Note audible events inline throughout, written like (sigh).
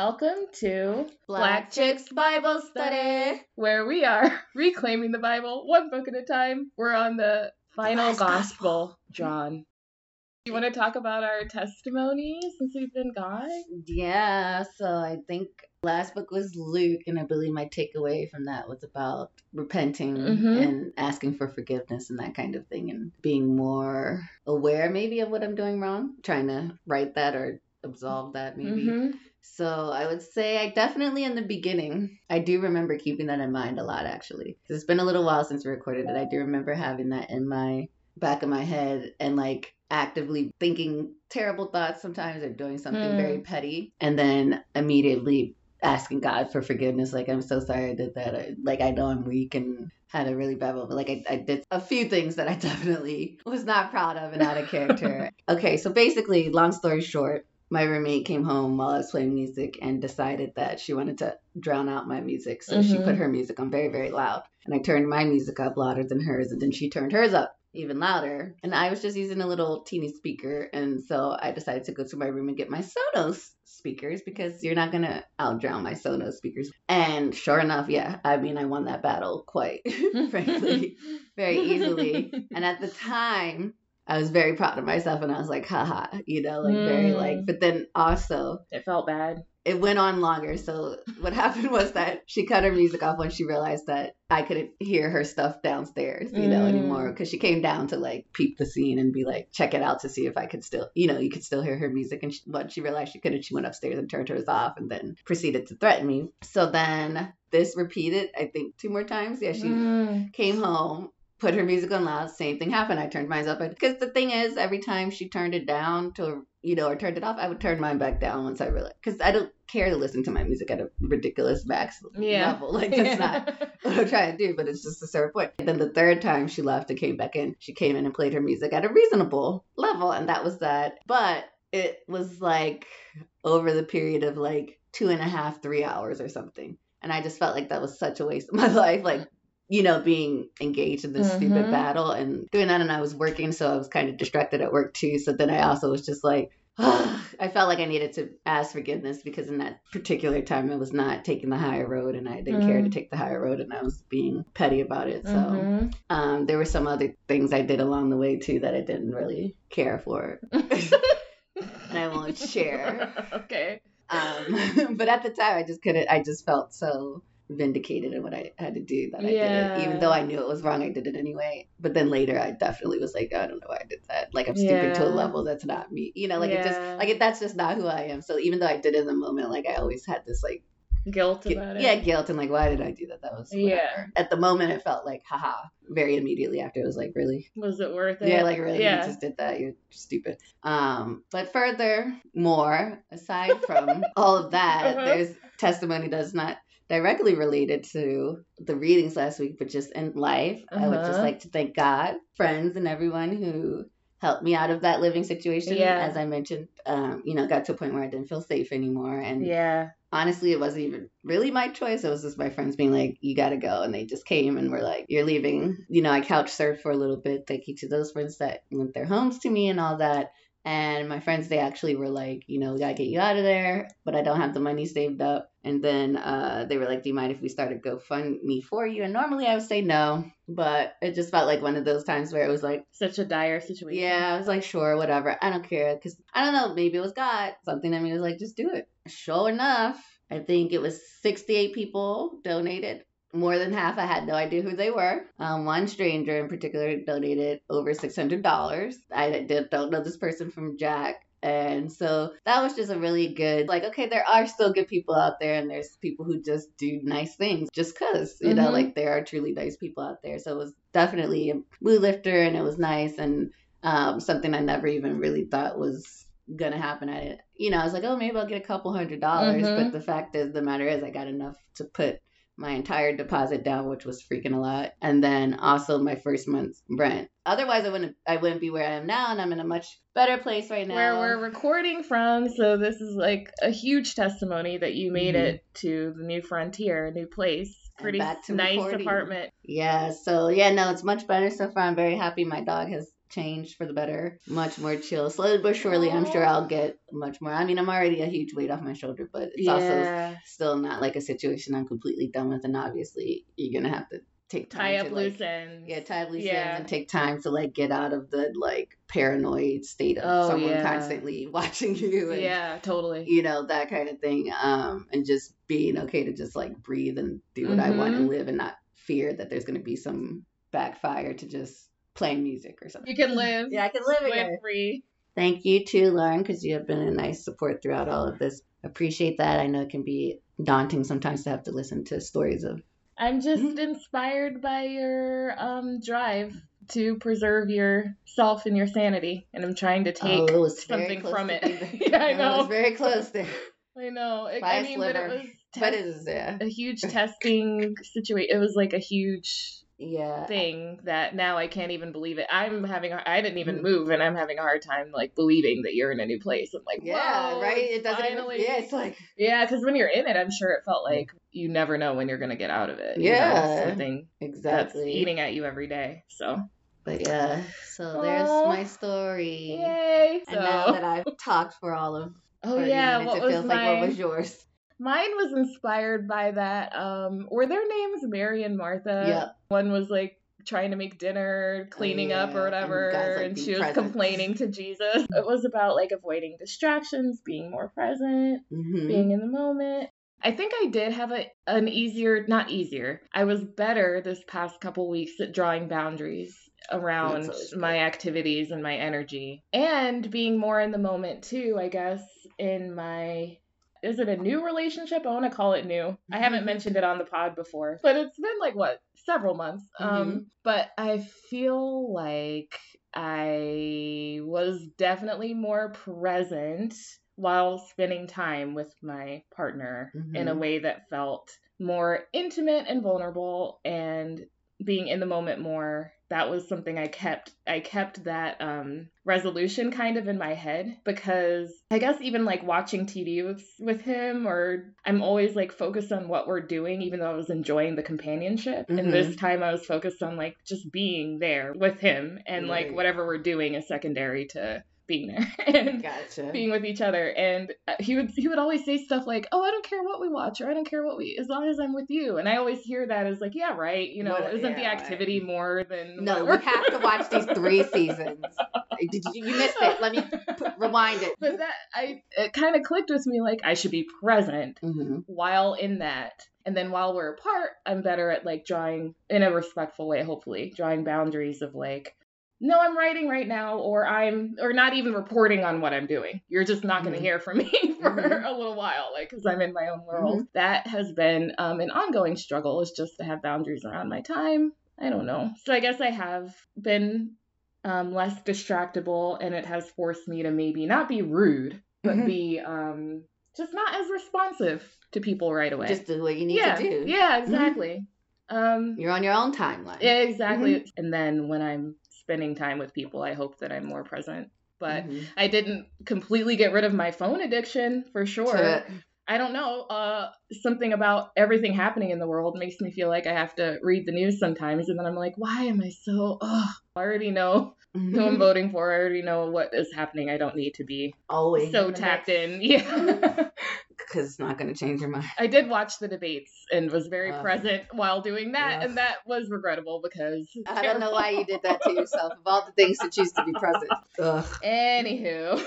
Welcome to Black Chicks Bible Study. where we are (laughs) reclaiming the Bible one book at a time. We're on the final last gospel, John. You want to talk about our testimony since we've been gone? Yeah, so I think last book was Luke, and I believe my takeaway from that was about repenting Mhm. and asking for forgiveness and that kind of thing, and being more aware maybe of what I'm doing wrong, trying to right that or absolve that maybe. Mhm. So I would say I definitely in the beginning, I do remember keeping that in mind a lot actually. It's been a little while since we recorded it. I do remember having that in my back of my head and like actively thinking terrible thoughts sometimes or doing something Hmm. very petty and then immediately asking God for forgiveness. Like, I'm so sorry I did that. I, like, I know I'm weak and had a really bad moment. Like, I, I did a few things that I (laughs) definitely was not proud of and out of character. (laughs) okay, so basically, long story short, my roommate came home while I was playing music and decided that she wanted to drown out my music. So she Mhm. put her music on very, very loud. And I turned my music up louder than hers. And then she turned hers up even louder. And I was just using a little teeny speaker. And so I decided to go to my room and get my Sonos speakers because you're not going to outdrown my Sonos speakers. And sure enough, yeah, I mean, I won that battle quite (laughs) frankly (laughs) very easily. And at the time, I was very proud of myself and I was like, haha, you know, like very Mm. like, but then also It felt bad. it went on longer. So what (laughs) happened was that she cut her music off when she realized that I couldn't hear her stuff downstairs, you know, Mm. anymore. Cause she came down to like peep the scene and be like, check it out to see if I could still, you know, you could still hear her music. And she, once she realized she couldn't, she went upstairs and turned hers off and then proceeded to threaten me. So then this repeated, I think, two more times. Yeah, she Mm. came home, put her music on loud. Same thing happened. I turned mine up because the thing is, every time she turned it down to you know or turned it off, I would turn mine back down once I realized because I don't care to listen to my music at a ridiculous max Yeah. level. Like (laughs) that's not what I'm trying to do, but it's just a certain point. And then the third time she left and came back in, she came in and played her music at a reasonable level, and that was that. But it was like over the period of like two and a half, three hours or something. And I just felt like that was such a waste of my (laughs) life. Like, you know, being engaged in this stupid Mhm. battle and doing that. And I was working, so I was kind of distracted at work too. So then I also was just like, (sighs) I felt like I needed to ask forgiveness because in that particular time I was not taking the higher road and I didn't care to Mm. take the higher road and I was being petty about it. So Mhm. um, there were some other things I did along the way too that I didn't really care for. (laughs) (laughs) and I won't share. (laughs) okay. Um, but at the time, I just couldn't. I just felt so vindicated in what I had to do that I did Yeah. it. Even though I knew it was wrong, I did it anyway. But then later, I definitely was like, I don't know why I did that. Like I'm stupid to a level that's not me. You know, like it just like it, that's just not who I am. So even though I did it in the moment, like I always had this like Guilt gu- about it. yeah guilt and like why did I do that? That was Yeah. At the moment, it felt like haha. Very immediately after, it was like really Was it worth it? yeah, like really, Yeah. you just did that. You're stupid. Um, but further, more aside from (laughs) all of that, Uh-huh. there's testimony does not directly related to the readings last week, but just in life. I would just Uh-huh. like to thank God, friends, and everyone who helped me out of that living situation. Yeah. As I mentioned, um, you know, got to a point where I didn't feel safe anymore, and Yeah. honestly, it wasn't even really my choice. It was just my friends being like, you got to go. And they just came and were like, you're leaving. You know, I couch surfed for a little bit. Thank you to those friends that went their homes to me and all that. And my friends, they actually were like, you know, we got to get you out of there, but I don't have the money saved up. And then uh, they were like, do you mind if we start a GoFundMe for you? And normally I would say no, but it just felt like one of those times where it was like, Such a dire situation. yeah, I was like, sure, whatever. I don't care. Because I don't know, maybe it was God. Something in me was like, just do it. Sure enough, I think it was 68 people donated. More than half, I had no idea who they were. Um, one stranger in particular donated over $600. I did, don't know this person from Jack. And so that was just a really good, like, okay, there are still good people out there, and there's people who just do nice things just because, you know, Mhm. like there are truly nice people out there. So it was definitely a mood lifter, and it was nice, and um, something I never even really thought was gonna happen. I didn't, you know, I was like, oh, maybe I'll get a couple hundred dollars, Mhm. but the fact is, the matter is, I got enough to put my entire deposit down, which was freaking a lot, and then also my first month's rent. Otherwise, I wouldn't, I wouldn't be where I am now, and I'm in a much better place right now. Where we're recording from, so this is like a huge testimony that you made Mhm. it to the new frontier, a new place. Pretty nice recording. apartment. Yeah, so yeah, no, it's much better so far. I'm very happy. My dog has changed for the better. Much more chill. Slowly but surely, I'm sure I'll get much more. I mean, I'm already a huge weight off my shoulder, but it's also still not like a situation I'm completely done with. And obviously, you're gonna have to take time Tie to up like, loose ends. yeah, tie up loose Yeah. ends and take time to like get out of the like paranoid state of Oh, someone yeah. constantly (laughs) watching you. And, Yeah, totally. you know that kind of thing um and just being okay to just like breathe and do what i want and live and not fear that there's going to be some backfire to just playing music or something You can live. yeah i can live live it free. thank you too lauren because you have been a nice support throughout all of this appreciate that i know it can be daunting sometimes to have to listen to stories of I'm just Mhm. inspired by your um drive to preserve yourself and your sanity, and I'm trying to take oh, it was something from it. (laughs) yeah, I know. it was very close there (laughs) I know. It, By I a mean, but it sliver. was but it is yeah a huge (laughs) testing situation. It was like a huge yeah thing that now I can't even believe it. I'm having a, I didn't even Mhm. move and I'm having a hard time like believing that you're in a new place. I'm like, yeah right it doesn't finally... even yeah it's like (laughs) Yeah, because when you're in it, I'm sure it felt like you never know when you're gonna get out of it. you know, Yeah. something that's exactly eating at you every day. So But yeah, so there's my story. yay! And now that I've talked for all of oh yeah, minutes, what it was feels mine? like what was yours? Mine was inspired by that. Um, were their names Mary and Martha? Yep. One was like trying to make dinner, cleaning up or whatever, guys, like, and she was present. complaining to Jesus. It was about like avoiding distractions, being more present, Mm-hmm. being in the moment. I think I did have a an easier, not easier. I was better this past couple weeks at drawing boundaries around That's always good. my activities and my energy and being more in the moment too, I guess, in my is it a new relationship? I want to call it new. I haven't Mhm. mentioned it on the pod before, but it's been like what, several months. Mm-hmm. Um but I feel like I was definitely more present while spending time with my partner in a Mhm. way that felt more intimate and vulnerable and being in the moment more that was something i kept i kept that um resolution kind of in my head because i guess even like watching tv with with him or i'm always like focused on what we're doing even though i was enjoying the companionship. And this time i was focused on like just being there with him and like whatever we're doing is secondary to being there (laughs) and Gotcha. being with each other and uh, he would he would always say stuff like oh i don't care what we watch or i don't care what we as long as i'm with you and i always hear that as like yeah right you know What- isn't the yeah. activity more than no, what we have to watch these three (laughs) seasons. Did you, you missed it? Let me (laughs) p- rewind it. but that i it kind of clicked with me like i should be present Mm-hmm. while in that and then while we're apart i'm better at like drawing in a respectful way hopefully drawing boundaries of like no i'm writing right now or i'm or not even reporting on what i'm doing you're just not going to Mhm. hear from me (laughs) for Mhm. a little while like because i'm in my own world Mm-hmm. that has been um, an ongoing struggle is just to have boundaries around my time i don't know so i guess i have been um, less distractible and it has forced me to maybe not be rude but Mhm. be um, just not as responsive to people right away Just do what you need yeah, to do. Yeah, exactly. Um You're on your own timeline. yeah, exactly. Mm-hmm. And then when I'm spending time with people, I hope that I'm more present. But Mhm. I didn't completely get rid of my phone addiction for sure. I don't know. Uh something about everything happening in the world makes me feel like I have to read the news sometimes and then I'm like, why am I so ugh, I already know who I'm voting for. I already know what is happening. I don't need to be Always so tapped in. (laughs) Yeah. (laughs) because it's not going to change your mind. I did watch the debates and was very Uh, present while doing that, yeah. and that was regrettable because I (laughs) don't know why you did that to yourself. Of all the things to choose to be present. Ugh. Anywho.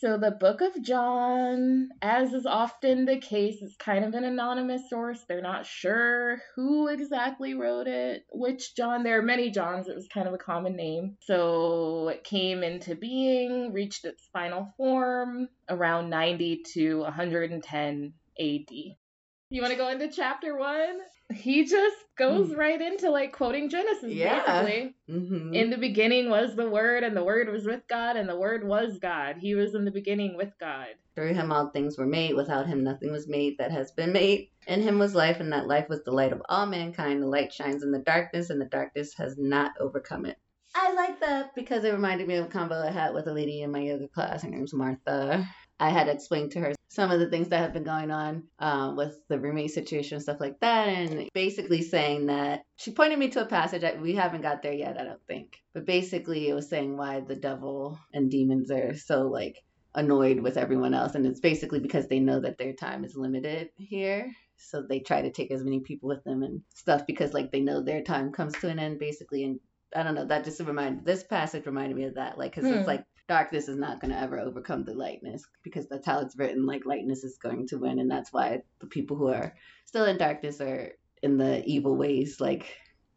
So the Book of John, as is often the case, is kind of an anonymous source. They're not sure who exactly wrote it, which John. There are many Johns. It was kind of a common name. So it came into being, reached its final form around 90 to 110 AD. You want to go into chapter one? He just goes right into like quoting Genesis, Yeah. basically. Mm-hmm. In the beginning was the Word, and the Word was with God, and the Word was God. He was in the beginning with God. Through him all things were made. Without him nothing was made that has been made. In him was life, and that life was the light of all mankind. The light shines in the darkness, and the darkness has not overcome it. I like that because it reminded me of a convo I had with a lady in my yoga class. Her name's Martha. I had explained to her some of the things that have been going on um, with the roommate situation and stuff like that. And basically saying that she pointed me to a passage. I, we haven't got there yet, I don't think. But basically, it was saying why the devil and demons are so like annoyed with everyone else. And it's basically because they know that their time is limited here. So they try to take as many people with them and stuff because like they know their time comes to an end basically. And I don't know, that just reminded this passage reminded me of that. Like, because Hmm. it's like darkness is not going to ever overcome the lightness because that's how it's written. Like, lightness is going to win. And that's why the people who are still in darkness or in the evil ways, like,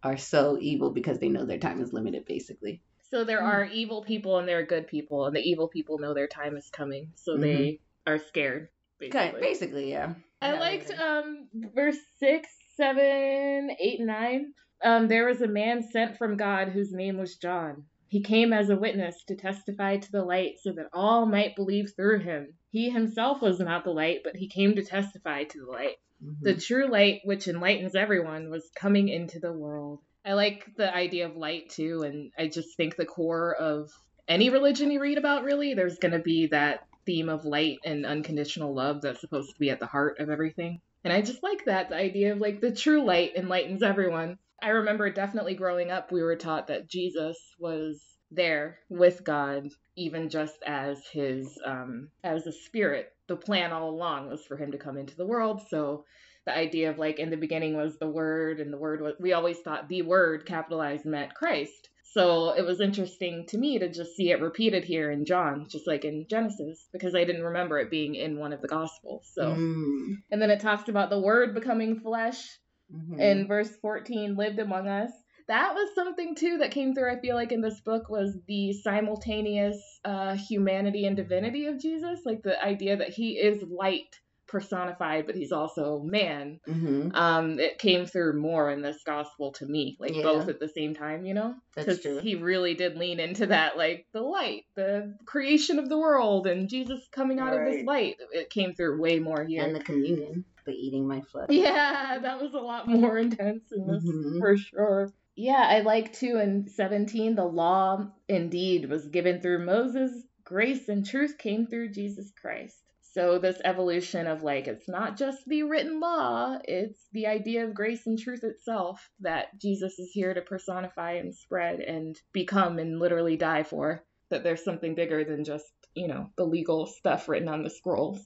are so evil because they know their time is limited basically. So there Mm. are evil people and there are good people, and the evil people know their time is coming, so they are scared. Basically. Okay, basically, yeah. I Yeah, liked yeah. um verse six seven eight nine. Um, there was a man sent from God whose name was John. He came as a witness to testify to the light so that all might believe through him. He himself was not the light, but he came to testify to the light. Mhm. The true light, which enlightens everyone, was coming into the world. I like the idea of light too, and I just think the core of any religion you read about, really, there's going to be that theme of light and unconditional love that's supposed to be at the heart of everything. And I just like that the idea of like the true light enlightens everyone. I remember definitely growing up, we were taught that Jesus was there with God, even just as his um, as a spirit. The plan all along was for him to come into the world. So the idea of like in the beginning was the word, and the word was we always thought the word capitalized meant Christ. So it was interesting to me to just see it repeated here in John, just like in Genesis, because I didn't remember it being in one of the Gospels. So, Mm, and then it talks about the Word becoming flesh mhm. in verse 14 lived among us that was something too that came through i feel like in this book was the simultaneous uh, humanity and divinity of jesus like the idea that he is light personified but he's also man Mhm. um it came through more in this gospel to me like Yeah. both at the same time you know That's true. he really did lean into that like the light the creation of the world and jesus coming out of this light it came through way more here And the communion, the eating my flesh. yeah, that was a lot more intense in this Mhm. for sure. Yeah, I like too in 17, the law indeed was given through Moses, grace and truth came through Jesus Christ. So, this evolution of like, it's not just the written law, it's the idea of grace and truth itself that Jesus is here to personify and spread and become and literally die for. That there's something bigger than just, you know, the legal stuff written on the scrolls.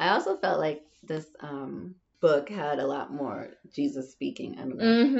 I also felt like this um book had a lot more Jesus speaking. I don't know, Mm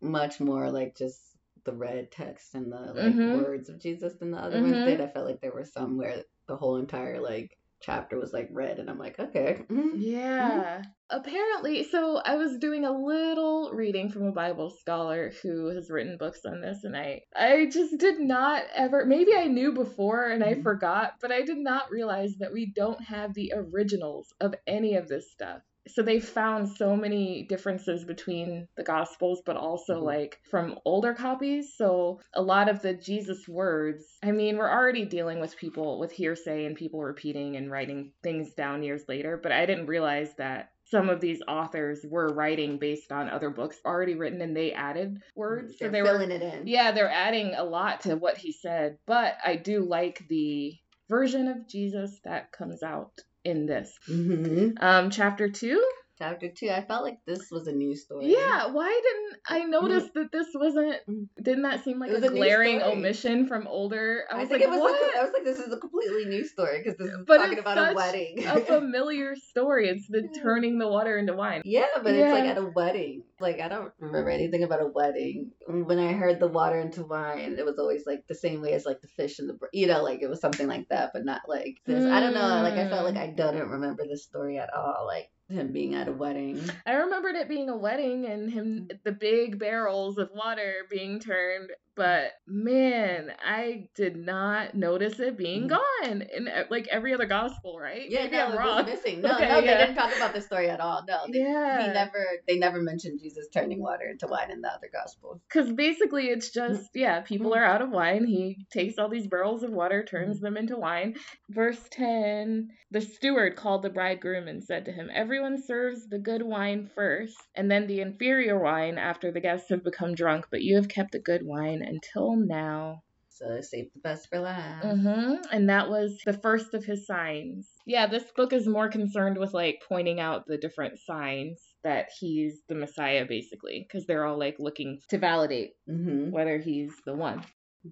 hmm. much more like just the red text and the like Mhm. words of Jesus than the other ones Mhm. did. I felt like there were some where the whole entire like chapter was like red, and I'm like, okay, mhm. Yeah. Apparently, so I was doing a little reading from a Bible scholar who has written books on this and I I just did not ever maybe I knew before and I Mhm. forgot, but I did not realize that we don't have the originals of any of this stuff. So they found so many differences between the gospels but also Mhm. like from older copies. So a lot of the Jesus words, I mean, we're already dealing with people with hearsay and people repeating and writing things down years later, but I didn't realize that some of these authors were writing based on other books already written and they added words. They're so they were filling it in. yeah, they're adding a lot to what he said, but I do like the version of Jesus that comes out in this. hmm Um, chapter two. Chapter two, I felt like this was a new story. Yeah, why didn't I notice that this wasn't? Mm. Didn't that seem like a a glaring omission from older? I I, was like, it was what? a, I was like, this is a completely new story because this is But talking about a wedding. a familiar story. It's the (laughs) turning the water into wine. Yeah, but it's like at a wedding. Like I don't remember anything about a wedding. When I heard the water into wine, it was always like the same way as like the fish and the you know, like it was something like that, but not like this. I don't know. Like I felt like I mm. don't remember the story at all. Like him being at a wedding. I remembered it being a wedding and him the big barrels of water being turned, but man, I did not notice it being Mhm. gone in uh, like every other gospel, right? Yeah, Maybe no, I'm wrong. missing. (laughs) No, Okay, no, they yeah. didn't talk about the story at all. No, they, Yeah. he never. They never mentioned Jesus turning water into wine in the other gospels. Because basically, it's just, yeah, people are out of wine. He takes all these barrels of water, turns Mm-hmm. them into wine. Verse 10 The steward called the bridegroom and said to him, Everyone serves the good wine first, and then the inferior wine after the guests have become drunk, but you have kept the good wine until now. So save the best for last. hmm And that was the first of his signs. Yeah, this book is more concerned with like pointing out the different signs that he's the Messiah, basically, because they're all like looking to validate hmm whether he's the one.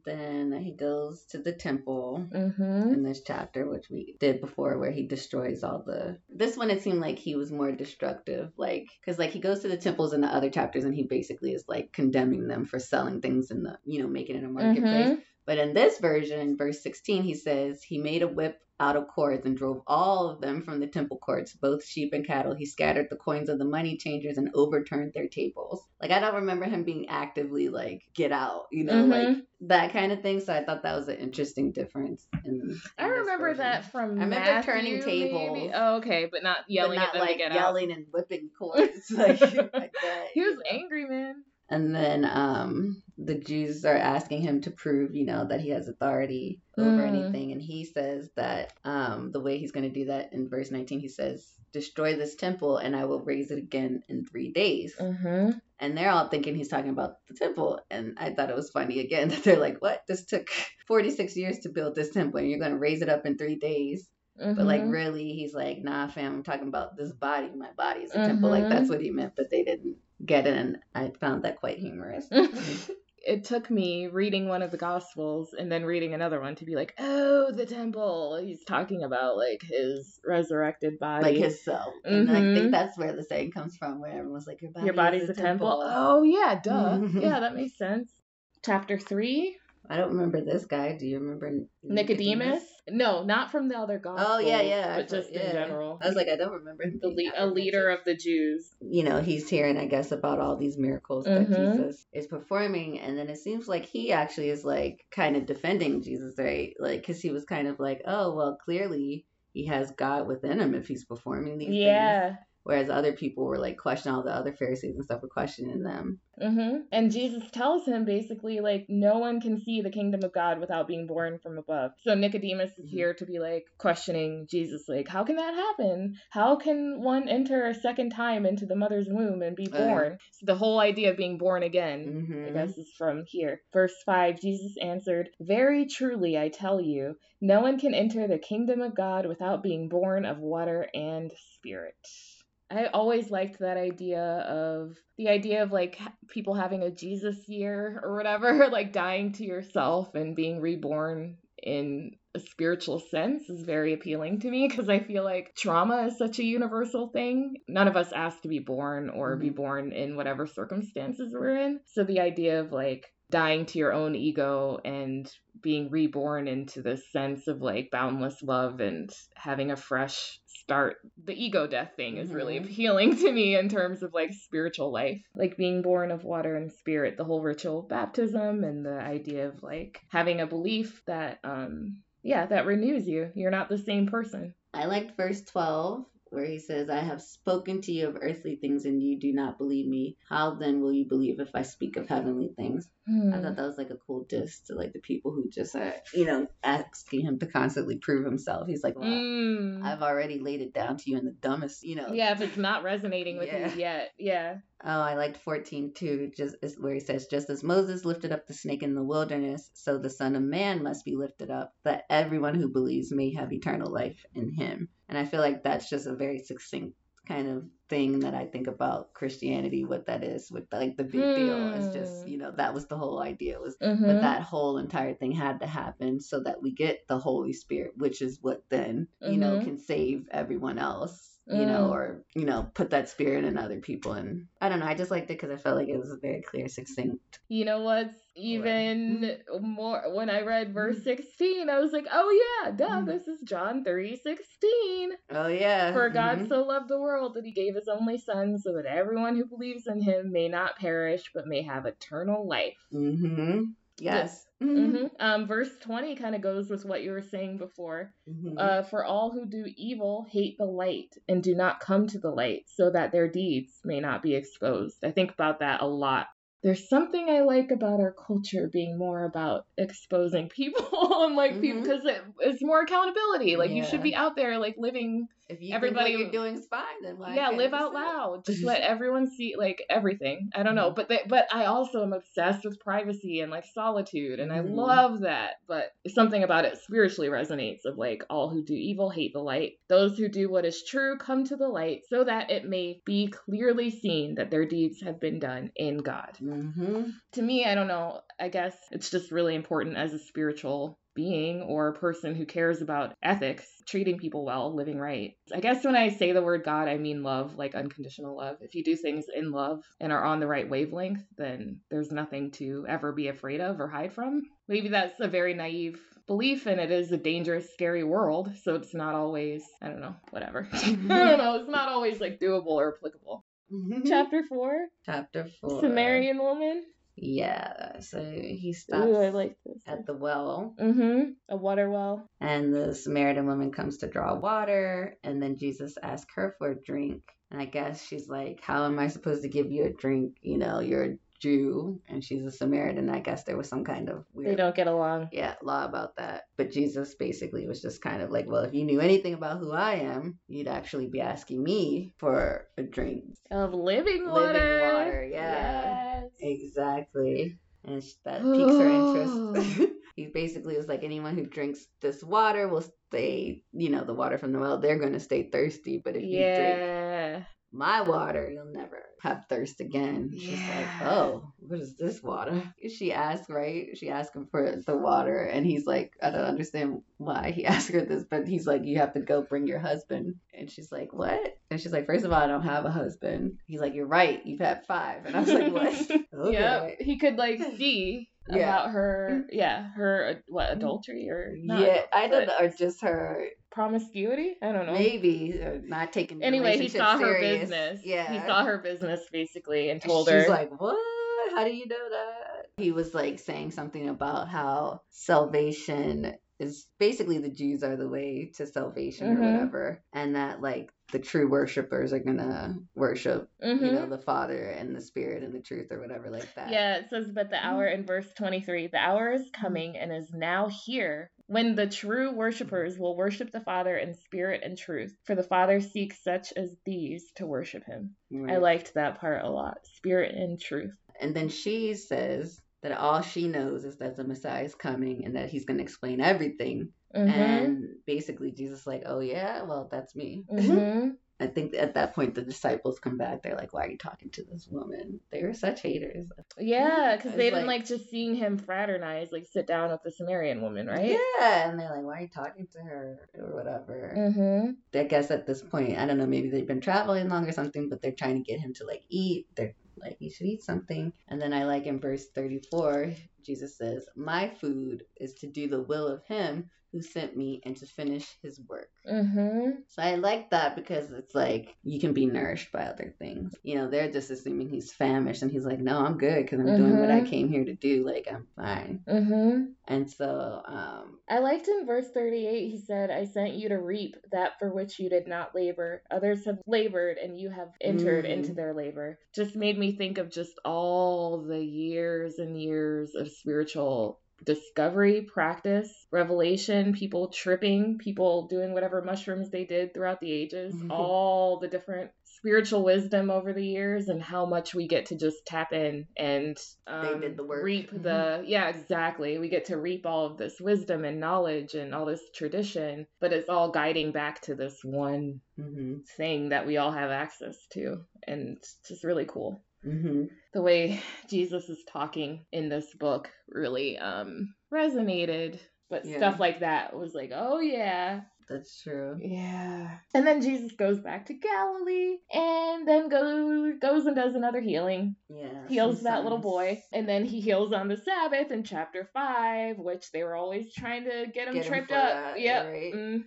Then he goes to the temple Mm-hmm. in this chapter, which we did before, where he destroys all the. This one, it seemed like he was more destructive, like because like he goes to the temples in the other chapters, and he basically is like condemning them for selling things in the, you know, making it a marketplace. But in this version, verse 16, he says, He made a whip out of cords and drove all of them from the temple courts, both sheep and cattle. He scattered the coins of the money changers and overturned their tables. Like, I don't remember him being actively like, get out, you know, like that kind of thing. So I thought that was an interesting difference. In, I in this remember version. that from I remember Matthew, turning maybe. tables. Oh, okay, but not But yelling not at them like to get yelling and whipping (laughs) cords like, (laughs) like that. He was know? angry, man. And then um, the Jews are asking him to prove, you know, that he has authority over Mm. anything. And he says that um, the way he's going to do that in verse 19, he says, Destroy this temple and I will raise it again in three days. Mm-hmm. And they're all thinking he's talking about the temple. And I thought it was funny again (laughs) that they're like, What? This took 46 years to build this temple and you're going to raise it up in three days. But like Mm-hmm. really, he's like, nah, fam, I'm talking about this body. My body is a temple. Like Mhm. that's what he meant, but they didn't get it, and I found that quite humorous. (laughs) it took me reading one of the gospels and then reading another one to be like, oh, the temple. He's talking about like his resurrected body. like his self, and I think that's where the saying comes from, where everyone's like, your body, Your body's is a temple. Oh yeah, duh. Mhm. Yeah, that makes sense. Chapter three, I don't remember this guy. Do you remember Nicodemus. No, not from the other gospels. Oh yeah, yeah, but just yeah. in general. I was like, I don't remember him. the le- a leader of the Jews. you know, he's hearing, I guess, about all these miracles that Mhm. Jesus is performing. And then it seems like he actually is like kind of defending Jesus, right? Like, because he was kind of like, oh, well, clearly he has God within him if he's performing these things. Yeah. Whereas other people were like questioning, all the other Pharisees and stuff were questioning them. hmm And Jesus tells him basically, like, no one can see the kingdom of God without being born from above. So Nicodemus is Mhm. here to be like questioning Jesus, like, how can that happen? How can one enter a second time into the mother's womb and be yeah. born? So the whole idea of being born again, I Mhm. guess, is from here. Verse 5 Jesus answered, Very truly, I tell you, no one can enter the kingdom of God without being born of water and spirit. I always liked that idea of the idea of like people having a Jesus year or whatever, (laughs) like dying to yourself and being reborn in a spiritual sense is very appealing to me because I feel like trauma is such a universal thing. None of us ask to be born or be Mhm. born in whatever circumstances we're in. So the idea of like dying to your own ego and being reborn into this sense of like boundless love and having a fresh start the ego death thing is really Mhm. appealing (laughs) to me in terms of like spiritual life like being born of water and spirit the whole ritual of baptism and the idea of like having a belief that um yeah that renews you you're not the same person I liked verse 12 where he says, I have spoken to you of earthly things and you do not believe me. How then will you believe if I speak of heavenly things? Hmm. I thought that was like a cool diss to like the people who just are, you know, asking him to constantly prove himself. He's like, well, Mm. I've already laid it down to you in the dumbest, you know. yeah if it's not resonating with Yeah. you yet yeah Oh, I liked 14 too, just where he says, just as Moses lifted up the snake in the wilderness, so the Son of Man must be lifted up, that everyone who believes may have eternal life in him. And I feel like that's just a very succinct kind of thing that I think about Christianity, what that is, with like the big deal. It's just, Hmm. you know, that was the whole idea was Mhm. but that whole entire thing had to happen so that we get the Holy Spirit, which is what then, you know, Mhm. can save everyone else, you know, Mm. or, you know, put that spirit in other people. And I don't know, I just liked it because I felt like it was very clear, succinct. You know what's even more when I read verse Mm. 16, I was like, "Oh yeah, duh, Mm. this is John 3:16. Oh, yeah. For God Mhm. so loved the world that he gave his only son so that everyone who believes in him may not perish but may have eternal life." Mhm. Yes. hmm Um, verse 20 kind of goes with what you were saying before. Mhm. Uh, for all who do evil hate the light and do not come to the light so that their deeds may not be exposed. I think about that a lot there's something I like about our culture being more about exposing people (laughs) and like people Mhm. because it, it's more accountability. Like you should be out there like living If you Everybody- think what you're doing is fine, then why? yeah live out loud just (laughs) let everyone see like everything i don't know Mhm. but they, but i also am obsessed with privacy and like solitude and i Mhm. love that but something about it spiritually resonates of like all who do evil hate the light those who do what is true come to the light so that it may be clearly seen that their deeds have been done in god Mm-hmm. to me i don't know i guess it's just really important as a spiritual being or a person who cares about ethics treating people well living right i guess when i say the word god i mean love like unconditional love if you do things in love and are on the right wavelength then there's nothing to ever be afraid of or hide from maybe that's a very naive belief and it is a dangerous scary world so it's not always i don't know whatever (laughs) i don't know it's not always like doable or applicable. Chapter (laughs) 4 Chapter four. sumerian woman Yeah. So he stops Ooh, i like this at the well, Mm-hmm. A water well. and the Samaritan woman comes to draw water, and then Jesus asks her for a drink. And I guess she's like, "How am I supposed to give you a drink? You know, you're a Jew, and she's a Samaritan. I guess there was some kind of They weird." don't get along. Yeah, law about that. But Jesus basically was just kind of like, well, if you knew anything about who I am, you'd actually be asking me for a drink. Of living water. Living water. yeah. Yes. Exactly. And that (sighs) piques her interest. (laughs) he basically was like, anyone who drinks this water will stay, you know, the water from the well, they're going to stay thirsty. But if you drink my water, you'll never have thirst again. She's like, Yeah. oh, what is this water? She asked, right? She asked him for the water, and he's like, I don't understand why he (laughs) asked her this, but he's like, you have to go bring your husband. And she's like, what? And she's like, first of all, I don't have a husband. He's like, you're right, you've had five. And I was like, what? (laughs) Okay. Yep. He could like (laughs) see Yeah. About her, yeah, her what adultery or not yeah, I don't know, or just her promiscuity. I don't know. maybe uh, not taking. Anyway, he saw her serious. business. Yeah, He saw her business basically and told She's her. She's like, what? How do you know that? He was like saying something about how salvation is basically the Jews are the way to salvation Mhm. or whatever, and that like the true worshipers are gonna worship, Mhm. you know, the Father and the Spirit and the truth or whatever like that. Yeah, it says, but the hour in verse 23 the hour is coming and is now here when the true worshippers will worship the Father in spirit and truth. For the Father seeks such as these to worship him. I liked that part a lot. Spirit and truth. And then she says that all she knows is that the Messiah is coming and that he's gonna explain everything. Mm-hmm. And basically, Jesus is like, oh yeah, well that's me. (laughs) hmm I think at that point the disciples come back. They're like, "Why are you talking to this woman?" They were such haters. Yeah, because they didn't like- like just seeing him fraternize, like sit down with the Sumerian woman, right? Yeah, and they're like, "Why are you talking to her?" or whatever. Mm-hmm. I guess at this point, I don't know. Maybe they've been traveling long or something, but they're trying to get him to like eat. They're like, "You should eat something." And then I like in verse thirty-four, Jesus says, "My food is to do the will of Him." Who sent me and to finish his work. Mm-hmm. So I like that because it's like you can be nourished by other things. You know, they're just assuming he's famished, and he's like, "No, I'm good because I'm doing what I Mhm. came here to do. Like I'm fine." Mm-hmm. And so, um, I liked in verse 38, he said, I sent you to reap that for which you did not labor. Others have labored, and you have entered Mm. into their labor. Just made me think of just all the years and years of spiritual discovery, practice, revelation, people tripping, people doing whatever mushrooms they did throughout the ages, Mhm. all the different spiritual wisdom over the years, and how much we get to just tap in and um, did the work. reap Mhm. the yeah exactly we get to reap all of this wisdom and knowledge and all this tradition but it's all guiding back to this one mhm, thing that we all have access to and it's just really cool mhm. the way (laughs) jesus is talking in this book really um resonated but Yeah. stuff like that was like oh yeah That's true. yeah and then jesus goes back to galilee and then goes goes and does another healing Yeah. heals that little boy and then he heals on the sabbath in chapter 5 which they were always trying to get him Get him tripped for up that, yep right? hmm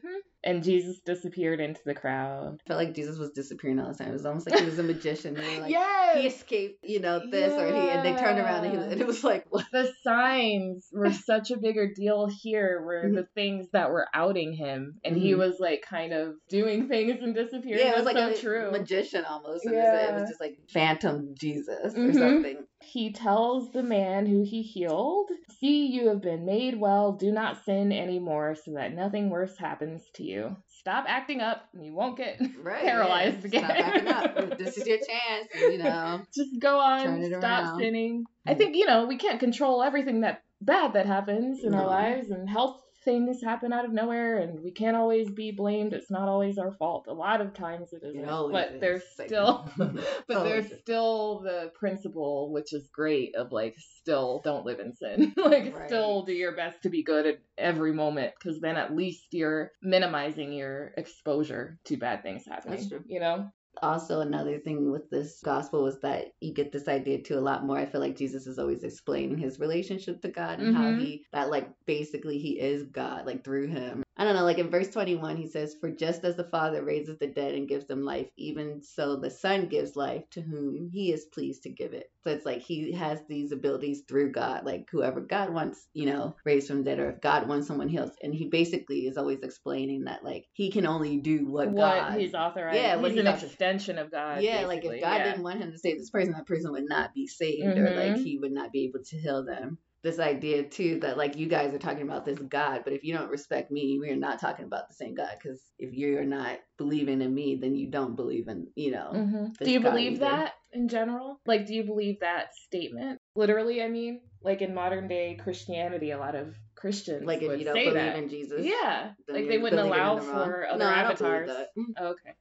and jesus disappeared into the crowd I felt like Jesus was disappearing all the time. It was almost like he was a (laughs) magician. Like, yes he escaped, you know, this or he, and they turned around and, he was, and it was like, (laughs) what? the signs were such a bigger deal here were Mhm. the things that were outing him and he Mhm. was like kind of doing things and disappearing Yeah, it was That's like so a true magician almost. It, was, it was just like phantom Jesus or Mhm. something. He tells the man who he healed, See, you have been made well. Do not sin anymore so that nothing worse happens to you. Stop acting up and you won't get (laughs) Right. paralyzed yeah. again. Stop acting up. This is your chance. You know. (laughs) Just go on, stop around. sinning. I mm. think, you know, we can't control everything that bad that happens in our lives and health things happen out of nowhere and we can't always be blamed. It's not always our fault. A lot of times it isn't. always but is. there's still (laughs) (laughs) but there's is. still the principle which is great of like still don't live in sin. (laughs) like Right. still do your best to be good at every moment cuz then at least you're minimizing your exposure to bad things happening, That's true. you know? Also another thing with this gospel was that you get this idea too a lot more i feel like jesus is always explaining his relationship to god and how Mhm. he that like basically he is god like through him i don't know like in verse 21 he says for just as the father raises the dead and gives them life even so the son gives life to whom he is pleased to give it so it's like he has these abilities through god like whoever god wants you know raised from the dead or if god wants someone healed and he basically is always explaining that like he can only do what, What god he's authorized. Yeah, he's he's an extension of God. yeah, like if God yeah. didn't want him to save this person, that person would not be saved, or like Mhm. he would not be able to heal them. This idea too that like you guys are talking about this God, but if you don't respect me, we are not talking about the same God. Because if you're not believing in me, then you don't believe in you know. Mhm. Do you God believe either. that in general? Like, do you believe that statement? Literally, I mean, like in modern day Christianity, a lot of Christians Like if would you don't believe that. in Jesus, yeah, like they wouldn't allow the for other No, I don't believe avatars. that. Mm. Okay.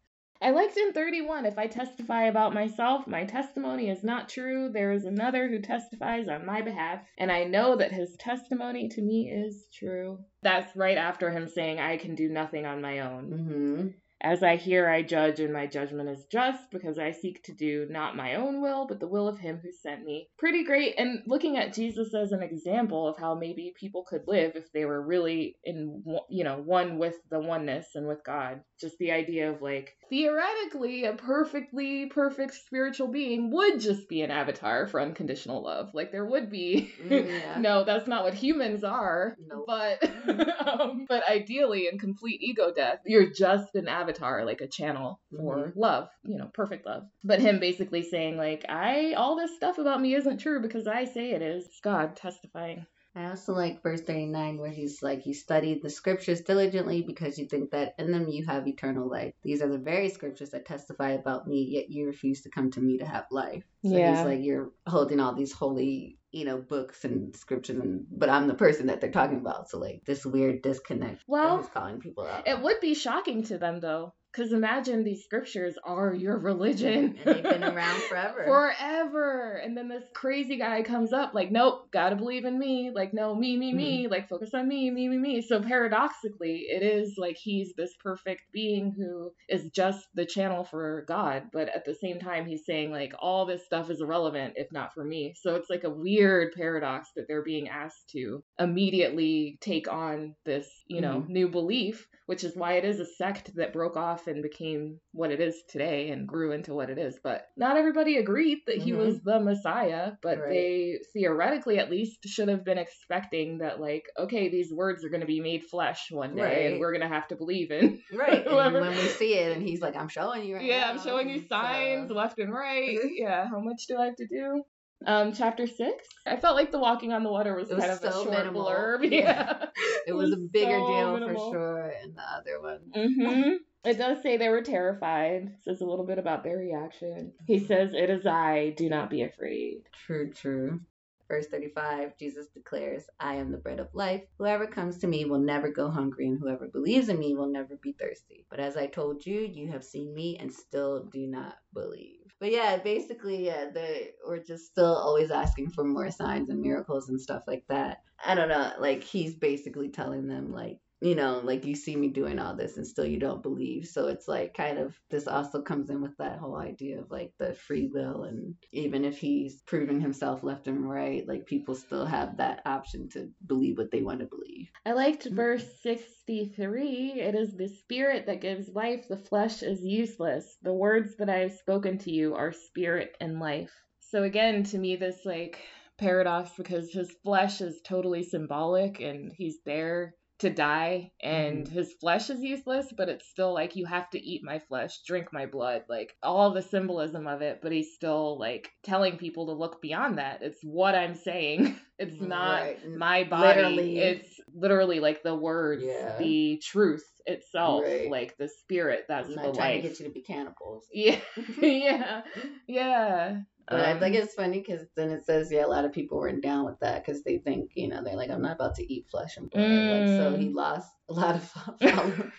I liked in 31 if I testify about myself, my testimony is not true. There is another who testifies on my behalf, and I know that his testimony to me is true. That's right after him saying, I can do nothing on my own. hmm As I hear, I judge, and my judgment is just, because I seek to do not my own will, but the will of him who sent me. Pretty great. And looking at Jesus as an example of how maybe people could live if they were really in, you know, one with the oneness and with God. Just the idea of like, theoretically, a perfectly perfect spiritual being would just be an avatar for unconditional love. Like there would be. Mm, yeah. (laughs) no, that's not what humans are. Nope. But (laughs) um, but ideally, in complete ego death, you're just an avatar, like a channel for Mhm. love, you know, perfect love. But him basically saying like, I all this stuff about me isn't true because I say it is. God testifying. I also like verse 39 where he's like, You studied the scriptures diligently because you think that in them you have eternal life. These are the very scriptures that testify about me, yet you refuse to come to me to have life. So Yeah. he's like, You're holding all these holy, you know, books and scriptures, and, but I'm the person that they're talking about. So, like, this weird disconnect. Well, he's calling people out. It would be shocking to them though, because imagine these scriptures are your religion. and they've been (laughs) around forever. forever. And then this crazy guy comes up, like, nope, gotta believe in me. Like, no, me, me, me. Mm-hmm. Like, focus on me, me, me, me. So paradoxically, it is like he's this perfect being who is just the channel for God. But at the same time, he's saying, like, all this stuff is irrelevant if not for me. So it's like a weird paradox that they're being asked to immediately take on this, you know, mm-hmm. new belief. Which is why it is a sect that broke off and became what it is today and grew into what it is. But not everybody agreed that he Mhm. was the Messiah, but Right. they theoretically at least should have been expecting that, like, okay, these words are going to be made flesh one day Right. and we're going to have to believe in. (laughs) right. And when we see it, and he's like, I'm showing you right yeah, now. I'm showing you So- signs left and right. (laughs) yeah, how much do I have to do? Um, chapter six. I felt like the walking on the water was, was kind of a so short minimal. blurb. (laughs) Yeah. Yeah, It was a bigger so deal minimal. for sure in the other one. hmm It does say they were terrified. Says a little bit about their reaction. He says, "It is I. Do not be afraid." True, true. Verse 35, Jesus declares, I am the bread of life. Whoever comes to me will never go hungry, and whoever believes in me will never be thirsty. But as I told you, you have seen me and still do not believe. But yeah, basically, yeah, they were just still always asking for more signs and miracles and stuff like that. I don't know, like he's basically telling them, like, you know, like you see me doing all this and still you don't believe. So it's like kind of this also comes in with that whole idea of like the free will. And even if he's proving himself left and right, like people still have that option to believe what they want to believe. I liked verse 63. It is the spirit that gives life, the flesh is useless. The words that I have spoken to you are spirit and life. So, again, to me, this like paradox because his flesh is totally symbolic and he's there to die and mm-hmm. his flesh is useless, but it's still like you have to eat my flesh, drink my blood, like all the symbolism of it, but he's still like telling people to look beyond that. It's what I'm saying. (laughs) It's not Right. my body. Literally. It's literally like the words, Yeah. the truth itself, Right. like the spirit that's I'm the life. to get you to be cannibals. (laughs) Yeah, (laughs) yeah, yeah. But I Um, think it's funny because then it says, yeah, a lot of people weren't down with that because they think, you know, they're like, I'm not about to eat flesh and blood. Like, so Mm. he lost a lot of (laughs) (laughs) followers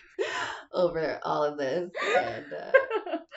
over all of this. And uh,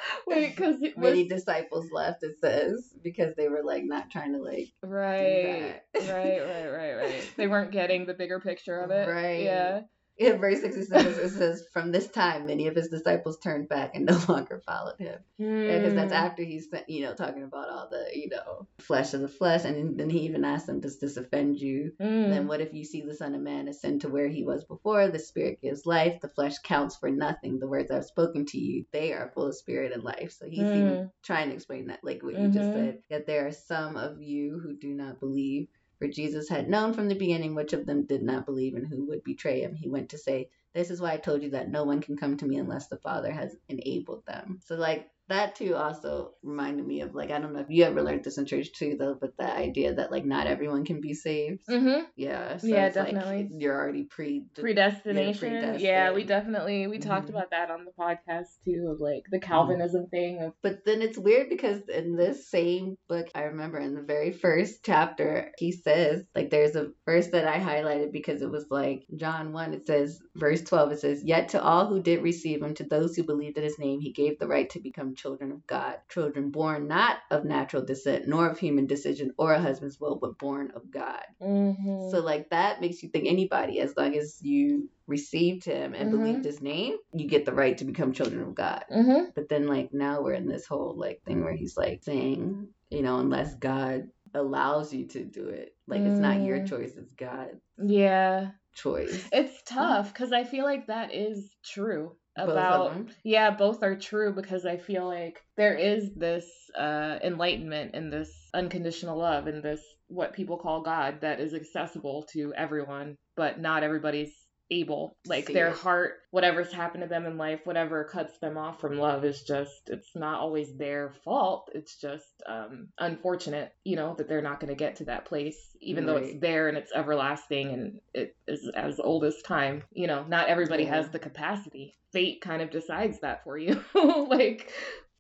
(laughs) Wait, because was many disciples left, it says, because they were like not trying to like, right, that. right, right, right, right. They weren't getting the bigger picture of it. Right. Yeah. In verse 66, it says, From this time, many of his disciples turned back and no (laughs) longer followed him. because that's Mm. after he's you know talking about all the you know flesh of the flesh and then he even asked them does this offend you Mm. then what if you see the son of man ascend to where he was before the spirit gives life the flesh counts for nothing the words i've spoken to you they are full of spirit and life so he's even Mm. trying to explain that like what you just Mhm. said that there are some of you who do not believe for jesus had known from the beginning which of them did not believe and who would betray him he went to say this is why I told you that no one can come to me unless the Father has enabled them. So like that too also reminded me of like I don't know if you ever learned this in church too though, but the idea that like not everyone can be saved. Mhm. Yeah. So Yeah, it's like definitely. you're already pre Predestination. Yeah, we definitely we talked Mhm. about that on the podcast too of like the Calvinism thing of But then it's weird because in this same book, I remember in the very first chapter, he says, like, there's a verse that I highlighted because it was like John 1, it says, verse 12, it says, Yet to all who did receive him, to those who believed in his name, he gave the right to become children of God. Children born not of natural descent, nor of human decision or a husband's will, but born of God. Mhm. So, like, that makes you think anybody, as long as you received him and Mhm. believed his name, you get the right to become children of God. Mhm. But then like now we're in this whole like thing where he's like saying, you know, unless God allows you to do it, like it's not your Mm. choice, it's God's Yeah. choice. It's tough cuz I feel like that is true about them. Yeah, both are true because I feel like there is this uh, enlightenment and this unconditional love and this what people call God that is accessible to everyone, but not everybody's able. Like See their it. heart, whatever's happened to them in life, whatever cuts them off from love is just it's not always their fault. It's just um, unfortunate, you know, that they're not going to get to that place, even though it's there and it's everlasting and it is as old as time. You know, not everybody Yeah. has the capacity. Fate kind of decides that for you, (laughs) like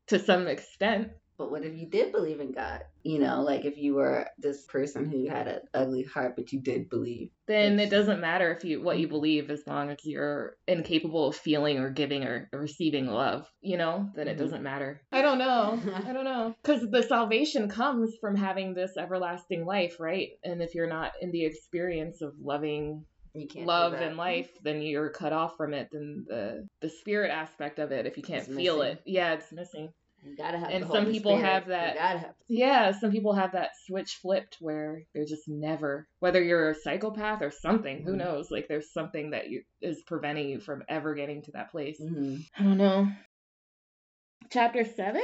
to some extent. But what if you did believe in God? You know, like if you were this person who had an ugly heart, but you did believe. Then it doesn't matter if you what you believe as long as you're incapable of feeling or giving or receiving love. You know, then it Mhm. doesn't matter. I don't know. (laughs) I don't know. Because the salvation comes from having this everlasting life, right? And if you're not in the experience of loving love and life, then you're cut off from it. Then the the spirit aspect of it, if you can't It's feel missing. it, yeah, it's missing. You gotta have And the some Holy people Spirit. have that- have Yeah, some people have that switch flipped where they're just never, whether you're a psychopath or something, who Mhm. knows? Like there's something that you, is preventing you from ever getting to that place. hmm I don't know. Chapter 7?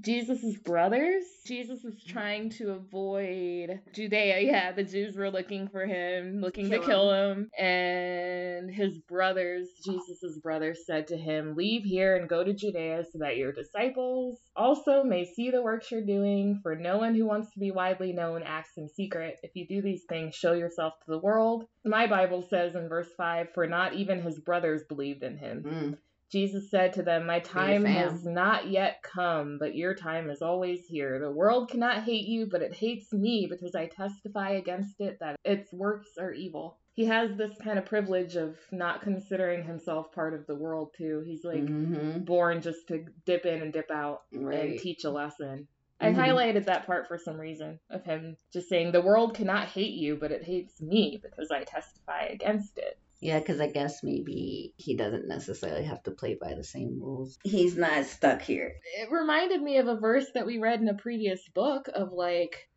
Jesus' brothers. Jesus is trying to avoid Judea. Yeah, the Jews were looking for him, looking Kill to kill him. And his brothers, Jesus' brothers, said to him, Leave here and go to Judea so that your disciples also may see the works you're doing. For no one who wants to be widely known acts in secret. If you do these things, show yourself to the world. My Bible says in verse 5 For not even his brothers believed in him. Mm. Jesus said to them, My time has not yet come, but your time is always here. The world cannot hate you, but it hates me because I testify against it that its works are evil. He has this kind of privilege of not considering himself part of the world, too. He's like Mhm. born just to dip in and dip out and teach a lesson. I Mhm. highlighted that part for some reason of him just saying, The world cannot hate you, but it hates me because I testify against it. Yeah, because I guess maybe he doesn't necessarily have to play by the same rules. He's not stuck here. it reminded me of a verse that we read in a previous book of like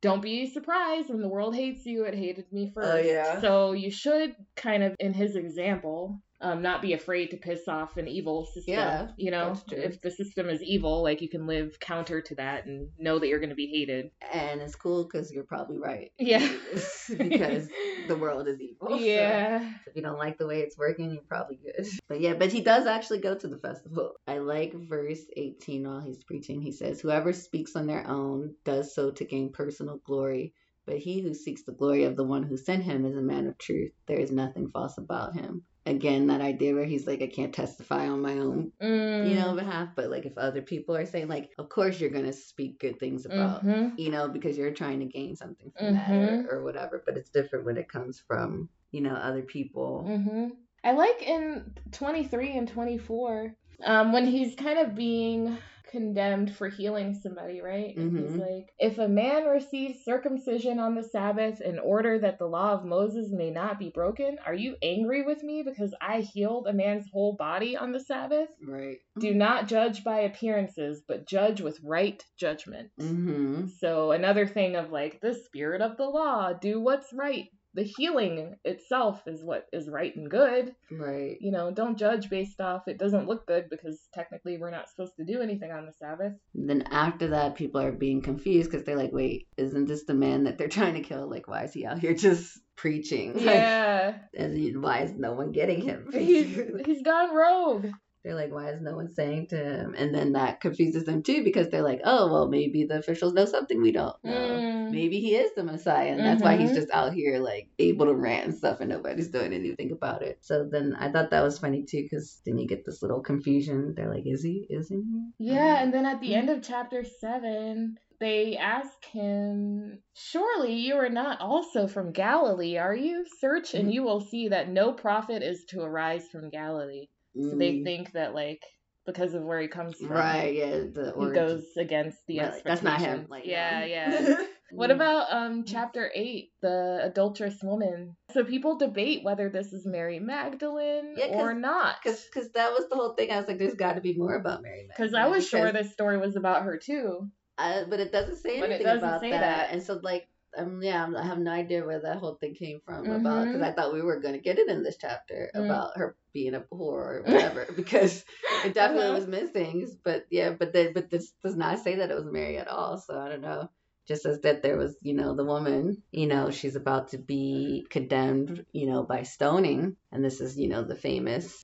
don't be surprised when the world hates you it hated me oh, first Oh, yeah. so you should kind of in his example um, not be afraid to piss off an evil system. Yeah, you know, if the system is evil, like you can live counter to that and know that you're going to be hated. And it's cool because you're probably right. (laughs) Yeah. (laughs) because the world is evil. (laughs) so Yeah. if you don't like the way it's working, you're probably good. But yeah, but he does actually go to the festival. I like verse 18 while he's preaching. He says, Whoever speaks on their own does so to gain personal glory. But he who seeks the glory of the one who sent him is a man of truth. There is nothing false about him. Again, that idea where he's like, I can't testify on my own, Mm. you know, behalf. But like, if other people are saying, like, of course you're gonna speak good things about, Mhm. you know, because you're trying to gain something from that or, or whatever. But it's different when it comes from, you know, other people. hmm I like in 23 and 24 um, when he's kind of being condemned for healing somebody, right? And He's like, if a man receives circumcision on the Sabbath in order that the law of Moses may not be broken, are you angry with me because I healed a man's whole body on the Sabbath? Right. Do not judge by appearances, but judge with right judgment. Mm-hmm. So another thing of like the spirit of the law, do what's right. The healing itself is what is right and good. Right. You know, don't judge based off it doesn't look good because technically we're not supposed to do anything on the Sabbath. Then after that, people are being confused because they're like, wait, isn't this the man that they're trying to kill? Like, why is he out here (laughs) just preaching? Like, Yeah. and you- why is no one getting him? he's (laughs) he's gone rogue. They're like, why is no one saying to him? And then that confuses them too because they're like, oh, well, maybe the officials know something we don't know. Mm. Maybe he is the Messiah, and that's why he's Mhm. just out here like able to rant and stuff, and nobody's doing anything about it. So then I thought that was funny too, because then you get this little confusion. They're like, "Is he? Isn't he?" Yeah, and then at the end of (laughs) chapter seven, they ask him, Surely you are not also from Galilee, are you? Search and you will see that no prophet is to arise from Galilee. So they Mm, think that like because of where he comes from. right? Yeah, the He goes against the Right, like, that's not him. Like, yeah, yeah. (laughs) What about um chapter 8, the adulterous woman? So people debate whether this is Mary Magdalene Yeah, or not. Because because that was the whole thing. I was like, there's got to be more about Mary. Because I was sure this story was about her too. I, but it doesn't say anything doesn't about say that. that. And so like. Um, yeah, I'm- have no idea where that whole thing came from about because. I thought we were going to get it in this chapter Mm. about her being a whore or (laughs) whatever because it definitely Uh-huh. was missing. But yeah, but the, but this does not say that it was Mary at all. So I don't know. Just says that there was, you know, the woman, you know, she's about to be condemned, you know, by stoning, and this is, you know, the famous.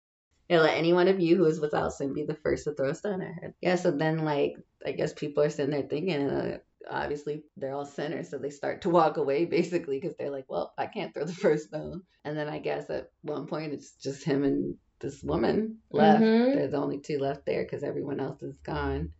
Yeah, let any one of you who is without sin be the first to throw a stone at her. Yeah, so then like I guess people are sitting there thinking, uh, obviously they're all sinners, so they start to walk away basically because they're like, well, I can't throw the (laughs) first stone. And then I guess at one point it's just him and this woman left. Mhm. There's only two left there because everyone else is gone.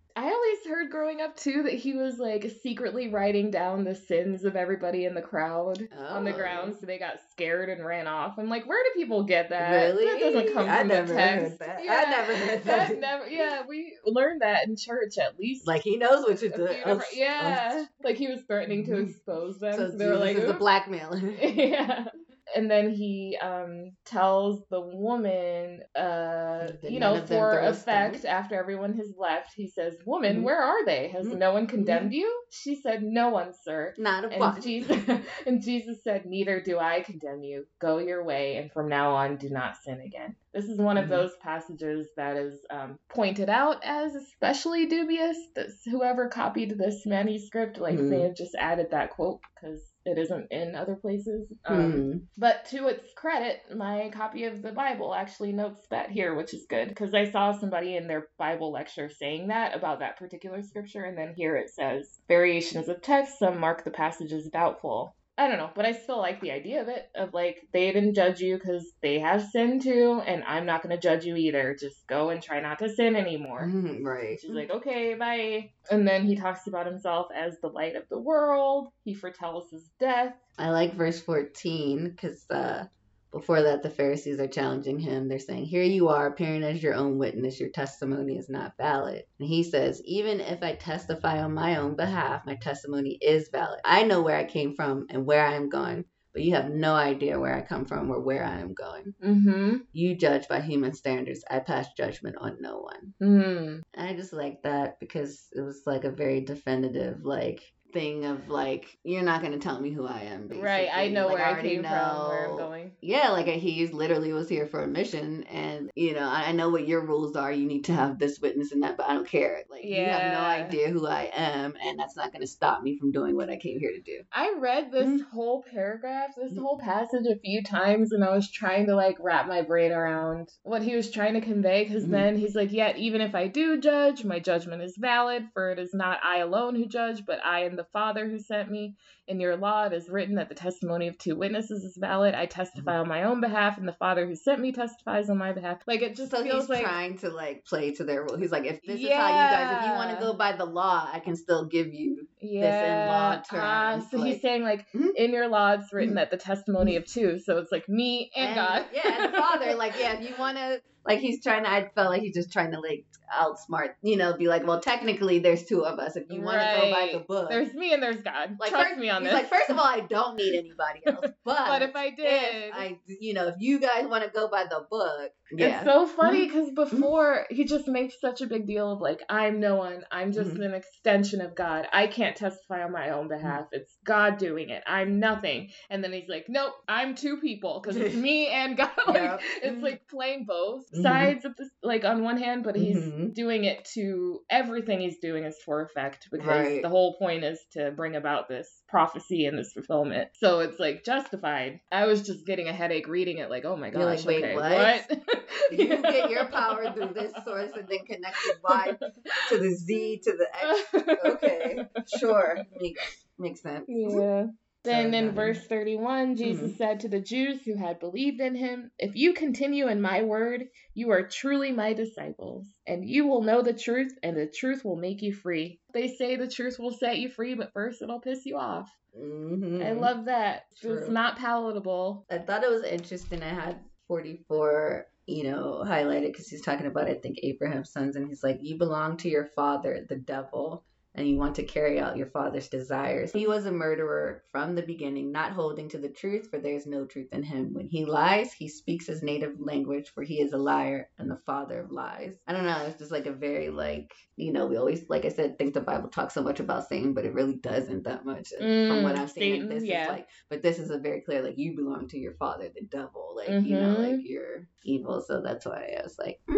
I heard growing up too that he was like secretly writing down the sins of everybody in the crowd on the Oh. ground so they got scared and ran off. I'm like, where do people get that? Really? That doesn't come I from never the heard text. that. I Yeah, never heard that. never, yeah, we learned that in church at least. Like he knows what to do. a few yeah, like he was threatening to Mhm. expose them. So So, they were like, is the "Oops." blackmailer. (laughs) yeah. And then he um tells the woman, uh, you know, for effect, stone? after everyone has left, he says, "Woman, Mhm. where are they? Has Mhm. no one condemned you?" She said, "No one, sir." Not a And one. Jesus, (laughs) and Jesus said, "Neither do I condemn you. Go your way, and from now on, do not sin again." This is one of Mhm. those passages that is um, pointed out as especially dubious. That whoever copied this manuscript, like Mhm. may have just added that quote because it isn't in other places. Um, Hmm. But to its credit, my copy of the Bible actually notes that here, which is good because I saw somebody in their Bible lecture saying that about that particular scripture, and then here it says variations of text, some mark the passage as doubtful. I don't know, but I still like the idea of it of like they didn't judge you because they have sin too, and I'm not going to judge you either. Just go and try not to sin anymore. Mhm, right. She's like, okay, bye. And then he talks about himself as the light of the world. He foretells his death. I like verse 14 because uh, before that, the Pharisees are challenging him. They're saying, Here you are, appearing as your own witness. Your testimony is not valid. And he says, Even if I testify on my own behalf, my testimony is valid. I know where I came from and where I am going, but you have no idea where I come from or where I am going. Mm-hmm. You judge by human standards. I pass judgment on no one. Mm. And I just like that because it was like a very definitive, like, thing of like you're not gonna tell me who I am. Basically. Right, I know like, where I, already came from, where I'm going. Yeah, like he literally was here for a mission, and you know I, I know what your rules are. You need to have this witness and that, but I don't care. Like you have no idea who I am, and that's not gonna stop me from doing what I came here to do. I read this Mhm. whole paragraph, this Mhm. whole passage a few times, and I was trying to like wrap my brain around what he was trying to convey. Because Mhm. then he's like, Yet, even if I do judge, my judgment is valid, for it is not I alone who judge, but I and the Father who sent me. In your law, it is written that the testimony of two witnesses is valid. I testify on my own behalf, and the Father who sent me testifies on my behalf. Like, it just So feels he's like. trying to like play to their rule. He's like, if this is how you guys, if you want to go by the law, I can still give you. Yeah. This in law ah, terms, so like- he's saying like Mhm. in your law it's written Mhm. that the testimony of two. So it's like me and, God. Yeah, and the father, (laughs) like, yeah, if you want to, like, he's trying to, I felt like he's just trying to, like, outsmart, you know, be like, well, technically, there's two of us. If you want to go by the book. There's me and there's God. like, Trust first, me on he's this. like, first of all, I don't need (laughs) anybody else. But, but if I did, if I, you know, if you guys want to go by the book, yeah. It's so funny mm-hmm. because mm-hmm. before he just makes such a big deal of like I'm no one. I'm just Mhm. an extension of God. I can't testify on my own mm-hmm. behalf. It's God doing it. I'm nothing. And then he's like, nope, I'm two people because it's me (laughs) and God. (laughs) Like, Yep. It's like playing both sides of this, like on one hand, but he's doing it to everything he's doing is for effect because Right. the whole point is to bring about this prophecy and this fulfillment. So it's like justified. I was just getting a headache reading it, like, oh my gosh, like, wait, okay, what? (laughs) you get your (laughs) power through this source and then connect the Y to the Z to the X. (laughs) Okay, sure. Makes, makes sense. Yeah. Then in verse 31, Jesus Mhm. said to the Jews who had believed in him, If you continue in my word, you are truly my disciples, and you will know the truth, and the truth will make you free. They say the truth will set you free, but first it'll piss you off. hmm I love that. It's not palatable. I thought it was interesting. I had 44, you know, highlighted because he's talking about, I think, Abraham's sons, and he's like, You belong to your father, the devil, and you want to carry out your father's desires. He was a murderer from the beginning, not holding to the truth, for there is no truth in him. When he lies, he speaks his native language, for he is a liar and the father of lies. I don't know. It's just like a very, like, you know, we always, like I said, think the Bible talks so much about Satan, but it really doesn't that much. from what Mm, I've seen, Satan, this yeah. is like but this is a very clear like you belong to your father the devil like you know like you're evil so that's why i was like mm,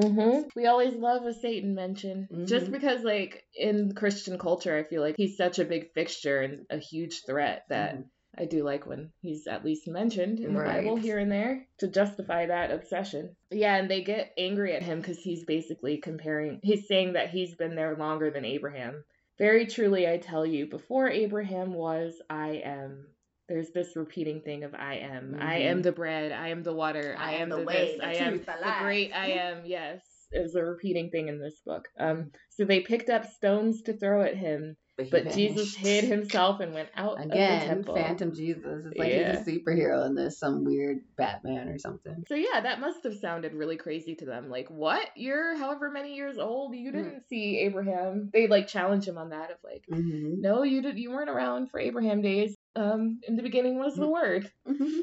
hmm We always love a Satan mention. Just Mhm. because, like, in Christian culture, I feel like he's such a big fixture and a huge threat that Mhm. I do like when he's at least mentioned in the Right. Bible here and there to justify that obsession. Yeah, and they get angry at him because he's basically comparing, he's saying that he's been there longer than Abraham. Very truly, I tell you, before Abraham was, I am. There's this repeating thing of I am. I Mhm. am the bread. I am the water. I, am, the, way this. the I am the the life great I (laughs) am. Yes, is a repeating thing in this book. Um, so they picked up stones to throw at him, he but Jesus hid himself and went out of the temple. again phantom jesus it's like Yeah. he's a superhero and there's some weird batman or something So yeah, that must have sounded really crazy to them. Like, what? You're however many years old. You didn't see Abraham. They like challenge him on that of like, mm-hmm. no, you did. You weren't around for Abraham days. Um, in the beginning was the word. Mm-hmm.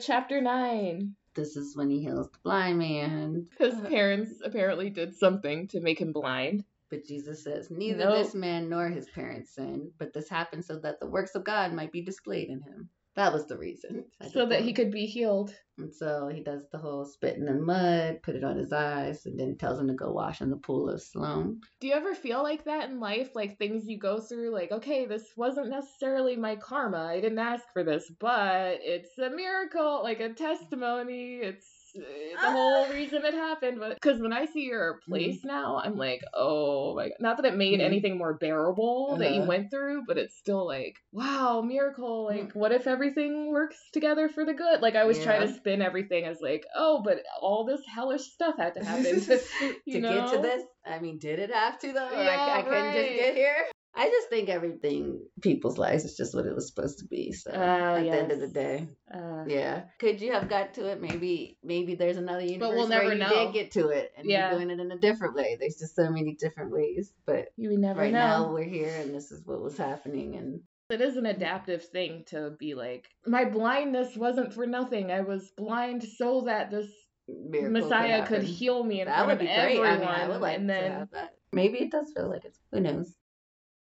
Chapter nine. this is when he heals the blind man His parents apparently did something to make him blind. but jesus says neither Nope. this man nor his parents sinned but this happened so that the works of god might be displayed in him that was the reason So that he could be healed. And so he does the whole spitting in mud, put it on his eyes, and then tells him to go wash in the pool of Siloam. Do you ever feel like that in life? Like things you go through, like, okay, this wasn't necessarily my karma. I didn't ask for this, but it's a miracle, like a testimony. It's the whole reason it happened. Because when I see your place now, I'm like, oh my god. Not that it made Mhm. anything more bearable that you Uh-huh. went through, but it's still like, wow, miracle. Like, what if everything works together for the good? Like, I always trying to spin everything as like, oh, but all this hellish stuff had to (laughs) happen (laughs) to, to get to this, I mean, did it have to though? Yeah, I, I couldn't just get here. I just think everything people's lives is just what it was supposed to be. So Oh, at the end of the day, Uh, yeah. Could you have got to it? Maybe, maybe there's another universe we'll never where you know. did get to it, and Yeah. you're doing it in a different way. There's just so many different ways, but You never right know. now we're here, and this is what was happening, and It is an adaptive thing to be like, my blindness wasn't for nothing. I was blind so that this miracle Messiah could happen. heal me in That front would of great. everyone. I mean, I would like and to then have that. Maybe it does feel like it's. Who knows?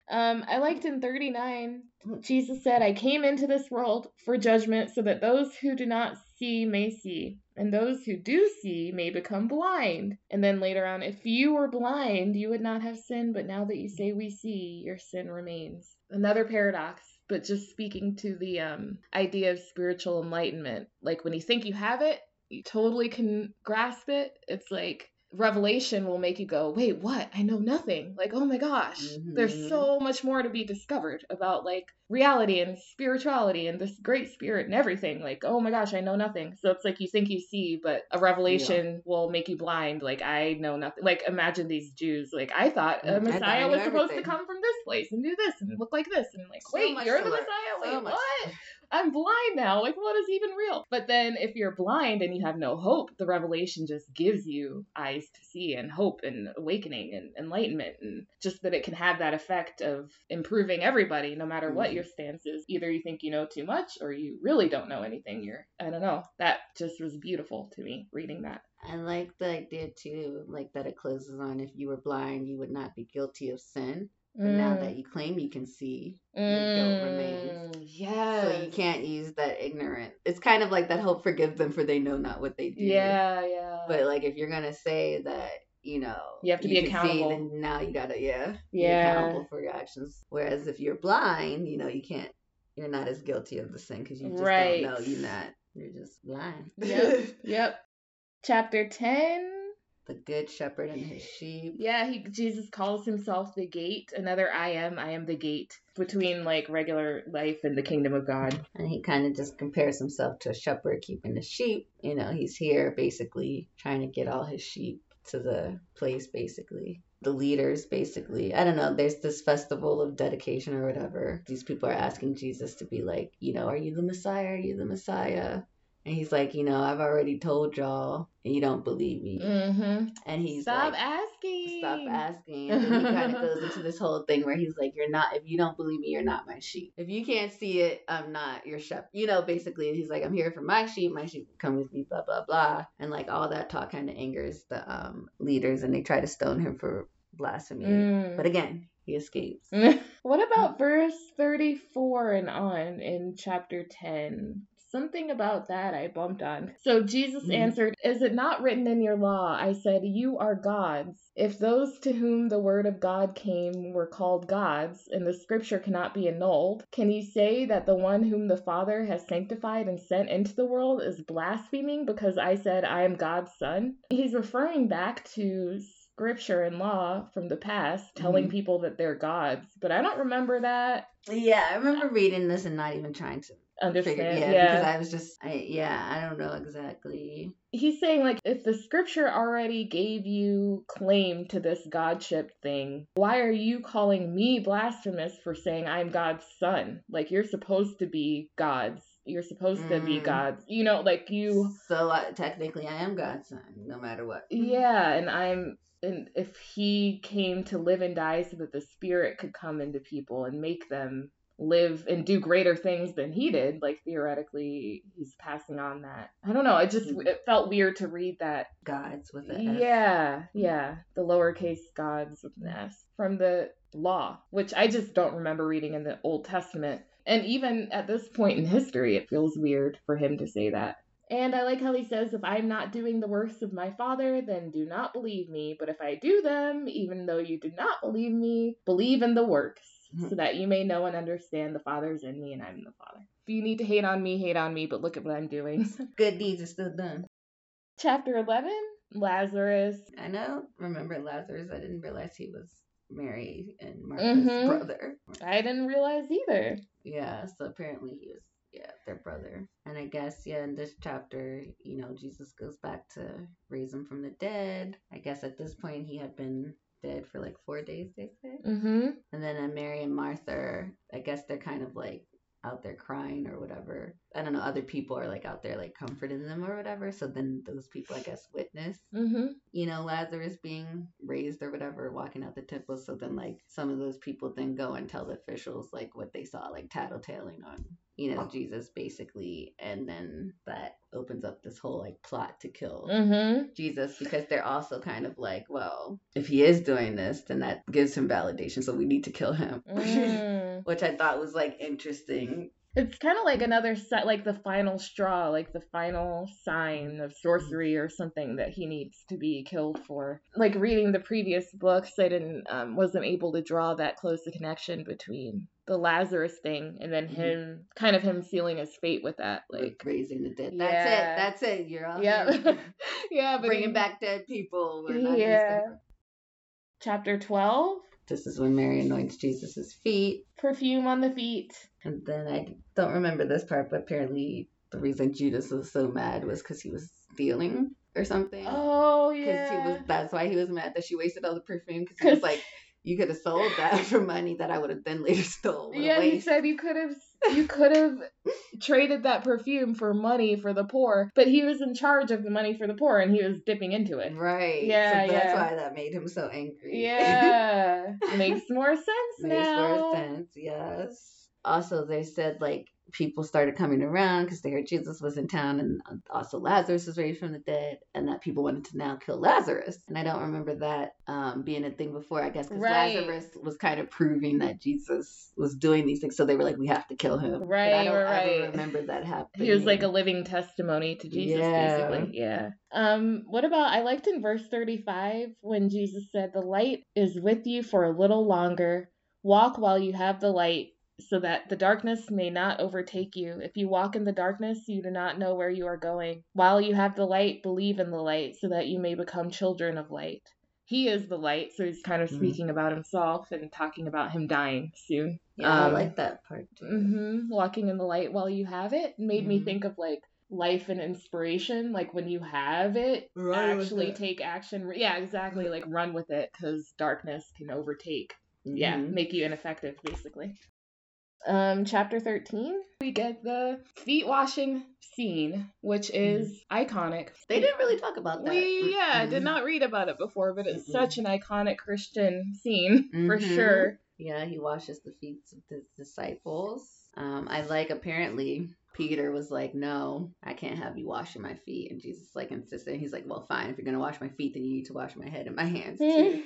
Um, I liked in 39, Jesus said, I came into this world for judgment so that those who do not see may see, and those who do see may become blind. And then later on, if you were blind, you would not have sin, but now that you say we see, your sin remains. Another paradox, but just speaking to the um, idea of spiritual enlightenment. Like when you think you have it, you totally can grasp it. It's like revelation will make you go, wait, what? I know nothing. Like, oh my gosh, Mhm. there's so much more to be discovered about like reality and spirituality and this great spirit and everything. Like, oh my gosh, I know nothing. So it's like you think you see, but a revelation will make you blind. Like, I know nothing. Like, imagine these Jews. Like, I thought a I a thought I Messiah was supposed to come from this place and do this and look like this. And like, So wait, you're the. Messiah? Wait, much. what? I'm blind now. Like, what is even real? But then, if you're blind and you have no hope, the revelation just gives you eyes to see and hope and awakening and enlightenment, and just that it can have that effect of improving everybody, no matter what Mhm. your stance is. Either you think you know too much or you really don't know anything. You're, I don't know. That just was beautiful to me reading that. I like the idea too, like that it closes on if you were blind, you would not be guilty of sin. But now Mm. that you claim you can see, your guilt remains. Mm, yes. so you can't use that ignorant. It's kind of like that hope forgive them for they know not what they do. Yeah, yeah. But like if you're gonna say that, you know, You have to be can see, accountable. then now you gotta yeah, be Yeah. accountable for your actions. Whereas if you're blind, you know, you can't. You're not as guilty of the sin because you just Right. don't know. You're not. You're just blind. Yep. (laughs) yep. Chapter 10. The good shepherd and his sheep. Yeah, he Jesus calls himself the gate. Another I am, I am the gate between like regular life and the kingdom of God. And he kind of just compares himself to a shepherd keeping the sheep. You know, he's here basically trying to get all his sheep to the place, basically. The leaders, basically. I don't know. There's this festival of dedication or whatever. These people are asking Jesus to be like, you know, are you the Messiah? Are you the Messiah? And he's like, you know, I've already told y'all, and you don't believe me. Mm-hmm. And he's Stop like, asking. stop asking. And he kind of goes into this whole thing where he's like, You're not, if you don't believe me, you're not my sheep. If you can't see it, I'm not your shepherd. You know, basically, he's like, I'm here for my sheep. My sheep come with me, blah, blah, blah. And like all that talk kind of angers the um, leaders and they try to stone him for blasphemy. Mm. But again, he escapes. (laughs) what about verse 34 and on in chapter 10? Something about that I bumped on. So Jesus Mhm. answered, Is it not written in your law? I said, You are gods. If those to whom the word of God came were called gods, and the scripture cannot be annulled, can you say that the one whom the Father has sanctified and sent into the world is blaspheming because I said, I am God's son? He's referring back to scripture and law from the past telling Mhm. people that they're gods, but I don't remember that. Yeah, I remember reading this and not even trying to Understand? figure. Yeah, yeah. because I was just, I, yeah, I don't know exactly. He's saying like if the scripture already gave you claim to this godship thing, why are you calling me blasphemous for saying I'm God's son? Like you're supposed to be gods. You're supposed to be Mm. gods. You know, like you So uh, technically, I am God's son, no matter what. Yeah, and I'm and if he came to live and die so that the spirit could come into people and make them live and do greater things than he did, like theoretically he's passing on that. I don't know, it just Mhm. it felt weird to read that. Gods with an S. Yeah, yeah, the lowercase gods with an S from the law, which I just don't remember reading in the Old Testament. And even at this point in history, it feels weird for him to say that. And I like how he says, If I'm not doing the works of my Father, then do not believe me. But if I do them, even though you do not believe me, believe in the works, so that you may know and understand the Father's in me and I'm in the Father. If you need to hate on me, hate on me, but look at what I'm doing. (laughs) Good deeds are still done. Chapter 11 Lazarus. I know. Remember Lazarus? I didn't realize he was Mary and Martha's Mhm. brother. I didn't realize either. Yeah, so apparently he was yeah, their brother. And I guess yeah, in this chapter, you know, Jesus goes back to raise him from the dead. I guess at this point he had been dead for like four days, they say. Mm-hmm. And then uh, Mary and Martha, I guess they're kind of like out there crying or whatever. I don't know, other people are like out there like comforting them or whatever. So then those people, I guess, witness Mm-hmm. you know, Lazarus being raised or whatever, walking out the temple. So then, like, some of those people then go and tell the officials, like, what they saw, like, tattletaling on, you know, Jesus basically, and then that opens up this whole like plot to kill Mm-hmm. Jesus because they're also kind of like, well, if he is doing this, then that gives him validation, so we need to kill him. Mm. (laughs) Which I thought was like interesting. It's kind of like another set, like the final straw, like the final sign of sorcery or something that he needs to be killed for. Like reading the previous books, I didn't, um, wasn't able to draw that close a connection between the Lazarus thing and then Mhm. him, kind of him sealing his fate with that. Like raising the dead. Yeah. That's it. That's it. You're all yeah, (laughs) yeah, but bringing in back dead people. Yeah. chapter twelve, This is when Mary anoints Jesus' feet. perfume on the feet. And then I don't remember this part, but apparently the reason Judas was so mad was because he was stealing or something. Oh yeah, Because he was that's why he was mad that she wasted all the perfume because he was like, (laughs) you could have sold that (laughs) for money that I would have then later (laughs) stole. Yeah, he said you could have you could have traded that perfume for money for the poor, but he was in charge of the money for the poor and he was dipping into it. Right. Yeah, so that's yeah. why that made him so angry. Yeah, makes more sense Makes now. more sense, yes. Also, they said like people started coming around because they heard Jesus was in town, and also Lazarus was raised from the dead, and that people wanted to now kill Lazarus. And I don't remember that um, being a thing before, I guess, because Right. Lazarus was kind of proving that Jesus was doing these things, so they were like, we have to kill him. But Right, I don't ever remember that happening. (laughs) He was like a living testimony to Jesus, Yeah. basically. Yeah. Um, what about I liked in verse 35 when Jesus said, The light is with you for a little longer. Walk while you have the light, so that the darkness may not overtake you. If you walk in the darkness, you do not know where you are going. While you have the light, believe in the light, so that you may become children of light. He is the light, so he's kind of Mhm. speaking about himself and talking about him dying soon. Yeah, I um, like that part too. hmm Walking in the light while you have it made me Mhm. think of like life and inspiration. Like when you have it, Run actually it. take action. Yeah, exactly. Like run with it because darkness can overtake. Yeah, Mhm. make you ineffective, basically. Um, chapter 13, we get the feet washing scene, which is iconic. They didn't really talk about that. We, yeah, Mm-mm. did not read about it before, but it's Mm-mm. such an iconic Christian scene for Mhm. sure. Yeah, he washes the feet of his disciples. Um, I like apparently Peter was like, "No, I can't have you washing my feet," and Jesus like insisted. He's like, "Well, fine. If you're gonna wash my feet, then you need to wash my head and my hands too,"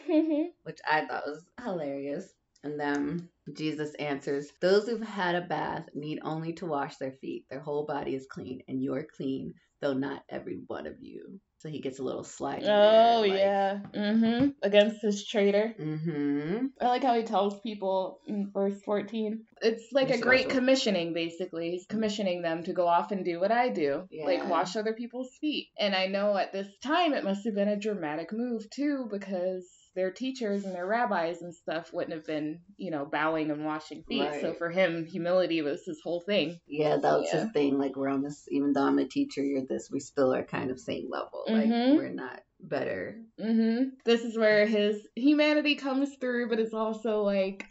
(laughs) which I thought was hilarious. And then Jesus answers, "Those who've had a bath need only to wash their feet. Their whole body is clean, and you're clean, though not every one of you." So he gets a little slide. Oh yeah. Mm-hmm. Against his traitor. Mm-hmm. I like how he tells people in verse 14. It's like a great also- commissioning, basically. He's commissioning them to go off and do what I do, like wash other people's feet. And I know at this time it must have been a dramatic move, too, because their teachers and their rabbis and stuff wouldn't have been, you know, bowing and washing feet. So for him, humility was his whole thing. Yeah, that was Yeah. his thing. Like we're on this, even though I'm a teacher, you're this. We still are kind of same level. Like Mhm. we're not better. hmm This is where his humanity comes through, but it's also like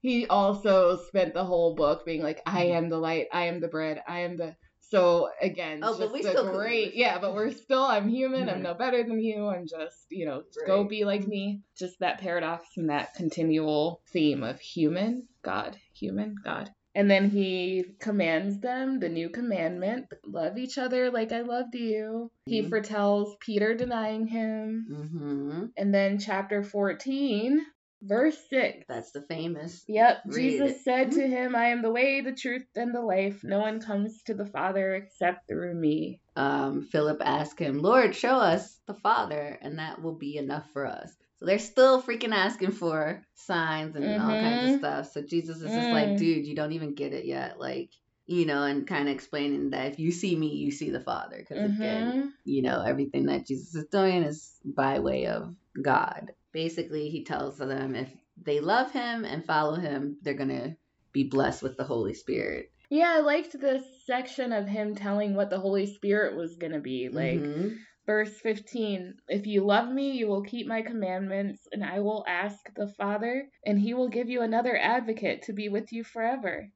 he also spent the whole book being like, "I am the light, I am the bread, I am the." So again, Oh, but just we a still great, yeah, but we're still. I'm human. I'm Mhm. no better than you. I'm just, you know, just go be like me. Just that paradox and that continual theme of human, God, human, God. And then he commands them the new commandment love each other like I loved you. He Mhm. foretells Peter denying him. Mm-hmm. And then chapter 14, verse 6. That's the famous. Yep, Read Jesus said to him, I am the way, the truth, and the life. No one comes to the Father except through me. Um, Philip asked him, "Lord, show us the Father, and that will be enough for us." So they're still freaking asking for signs and all kinds of Mhm. stuff. So Jesus is just Mm. like, "Dude, you don't even get it yet." Like, you know, and kind of explaining that if you see me, you see the Father. Because again, Mhm. you know, everything that Jesus is doing is by way of God. Basically, he tells them if they love him and follow him, they're going to be blessed with the Holy Spirit. Yeah, I liked this section of him telling what the Holy Spirit was going to be. Like, Mhm. verse 15 If you love me, you will keep my commandments, and I will ask the Father, and he will give you another advocate to be with you forever.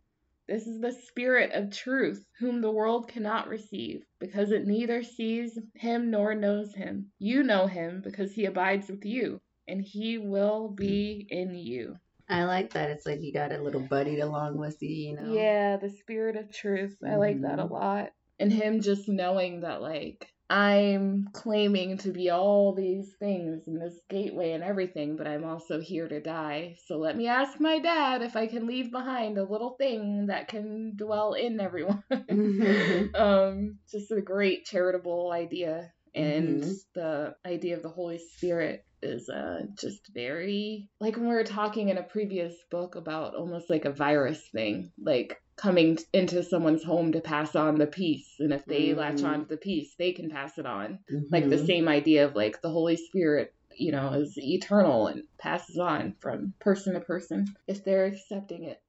This is the Spirit of truth, whom the world cannot receive, because it neither sees him nor knows him. You know him, because he abides with you, and he will be in you. I like that. It's like you got a little buddy along with you, you know? Yeah, the spirit of truth. I like that a Mhm. lot. And him just knowing that, like, I'm claiming to be all these things and this gateway and everything, but I'm also here to die. So let me ask my dad if I can leave behind a little thing that can dwell in everyone. (laughs) um, just a great charitable idea. And Mhm. the idea of the Holy Spirit is uh, just very like when we were talking in a previous book about almost like a virus thing, like coming t- into someone's home to pass on the peace, and if they latch Mhm. on to the peace, they can pass it on. Like the Mhm. same idea of like the Holy Spirit, you know, is eternal and passes on from person to person if they're accepting it.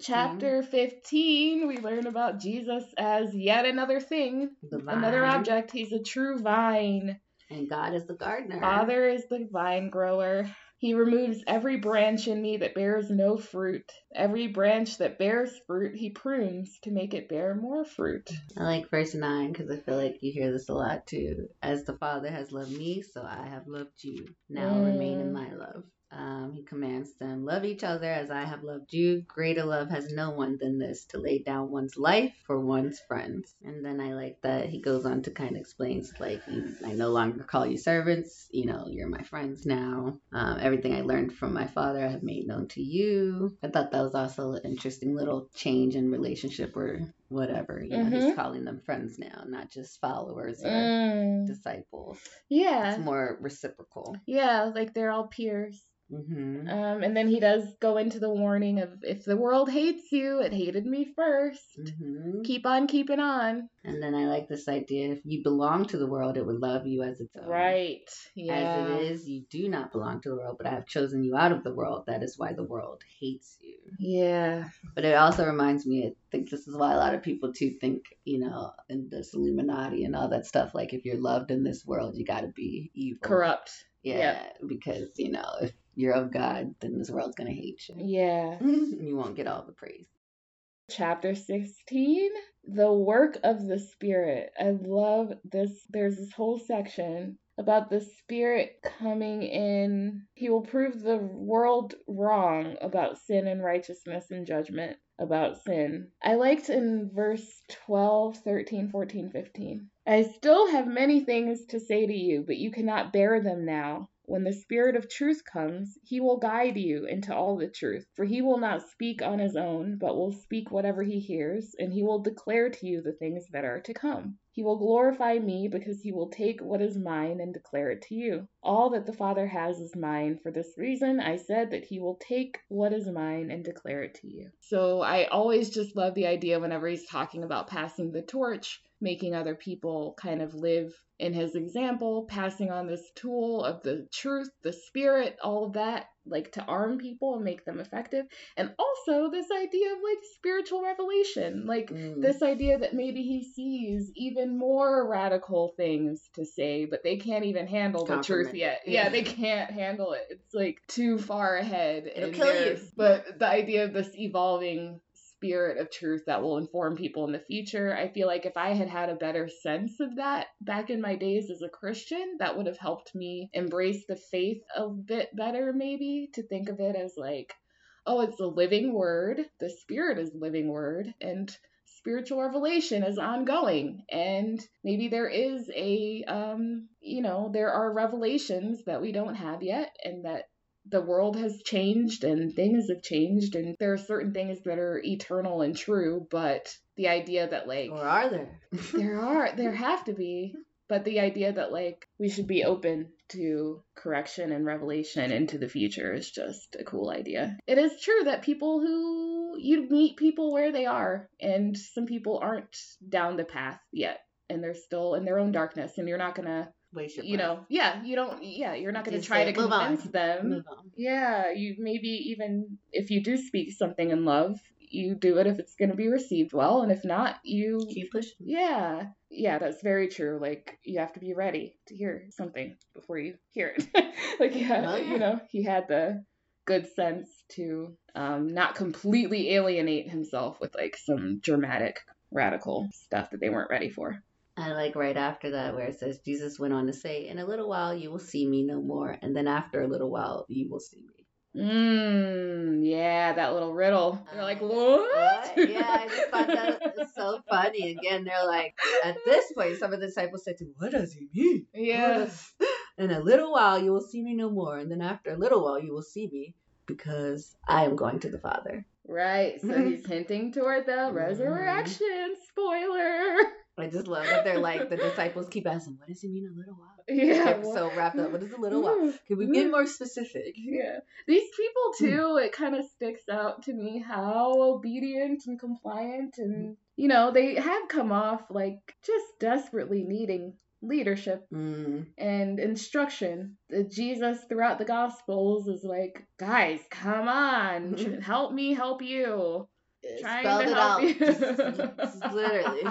Chapter 15, we learn about Jesus as yet another thing, another object. He's a true vine. And God is the gardener. Father is the vine grower. He removes every branch in me that bears no fruit. Every branch that bears fruit, he prunes to make it bear more fruit. I like verse 9 because I feel like you hear this a lot too. As the Father has loved me, so I have loved you. Now remain in Mm. my love. Um, he commands them, Love each other as I have loved you. Greater love has no one than this, to lay down one's life for one's friends. And then I like that he goes on to kind of explains, like, I no longer call you servants. You know, you're my friends now. Um, everything I learned from my father, I have made known to you. I thought that was also an interesting little change in relationship or whatever. You know, he's Mhm. calling them friends now, not just followers or Mm. disciples. Yeah. It's more reciprocal. Yeah, like they're all peers. Hmm Um, and then he does go into the warning of if the world hates you, it hated me 1st hmm Keep on keeping on. And then I like this idea if you belong to the world, it would love you as its own. Right. Yeah. As it is, you do not belong to the world, but I have chosen you out of the world. That is why the world hates you. Yeah. But it also reminds me, I think this is why a lot of people too think, you know, in this Illuminati and all that stuff, like if you're loved in this world, you got to be evil. Corrupt. Yeah, because, you know, if you're of God, then this world's to hate you. Yeah. (laughs) you won't get all the praise. Chapter 16 The Work of the Spirit. I love this. There's this whole section about the Spirit coming in. He will prove the world wrong about sin and righteousness and judgment about sin. I liked in verse 12, 13, 14, 15. I still have many things to say to you, but you cannot bear them now. When the Spirit of truth comes, he will guide you into all the truth. For he will not speak on his own, but will speak whatever he hears, and he will declare to you the things that are to come. He will glorify me because he will take what is mine and declare it to you. All that the Father has is mine. For this reason, I said that he will take what is mine and declare it to you. So I always just love the idea whenever he's talking about passing the torch, making other people kind of live in his example, passing on this tool of the truth, the spirit, all of that, like to arm people and make them effective. And also this idea of like spiritual revelation, like Mm. this idea that maybe he sees even more radical things to say, but they can't even handle the truth yet. Yeah. Yeah, they can't handle it. It's like too far ahead. It'll kill you. But the idea of this evolving spirit of truth that will inform people in the future. I feel like if I had had a better sense of that back in my days as a Christian, that would have helped me embrace the faith a bit better, maybe, to think of it as like, oh, it's a living word, the spirit is living word, and spiritual revelation is ongoing and maybe there is a um you know there are revelations that we don't have yet and that the world has changed and things have changed and there are certain things that are eternal and true but the idea that like Or are there? there are (laughs) there have to be but the idea that like we should be open to correction and revelation into the future is just a cool idea it is true that people who you meet people where they are and some people aren't down the path yet and they're still in their own darkness and you're not gonna Waste your you breath. know yeah you don't yeah you're not gonna try to "Move on. convince them yeah, you maybe even if you do speak something in love, you do it if it's going to be received well, and if not, you Keep pushing. yeah. Yeah, that's very true. Like you have to be ready to hear something before you hear it. (laughs) like yeah, Oh, yeah. you know, he had the good sense to um not completely alienate himself with like some dramatic radical stuff that they weren't ready for. I like right after that where it says Jesus went on to say, "In a little while you will see me no more, and then after a little while you will see me." Mmm, yeah, that little riddle. They're like, what? What? Yeah, I just thought that (laughs) was so funny. Again, they're like, at this point, some of the disciples said to him, What does he mean? What Yeah. In a little while, you will see me no more. And then after a little while, you will see me because I am going to the Father. Right. So he's (laughs) hinting toward the Mhm. resurrection. Spoiler. I just love that they're like, the disciples keep asking, What does it mean a little while? (laughs) Yeah. They're so wrapped up. What is a little while? Mm-hmm. Can we get more specific? (laughs) Yeah. These people hmm. too, it kind of sticks out to me how obedient and compliant and hmm. you know, they have come off like just desperately needing leadership Mm. and instruction. Jesus throughout the gospels is like, guys, come on, (laughs) help me help you. It Trying spelled to it help out. you. Just, just literally.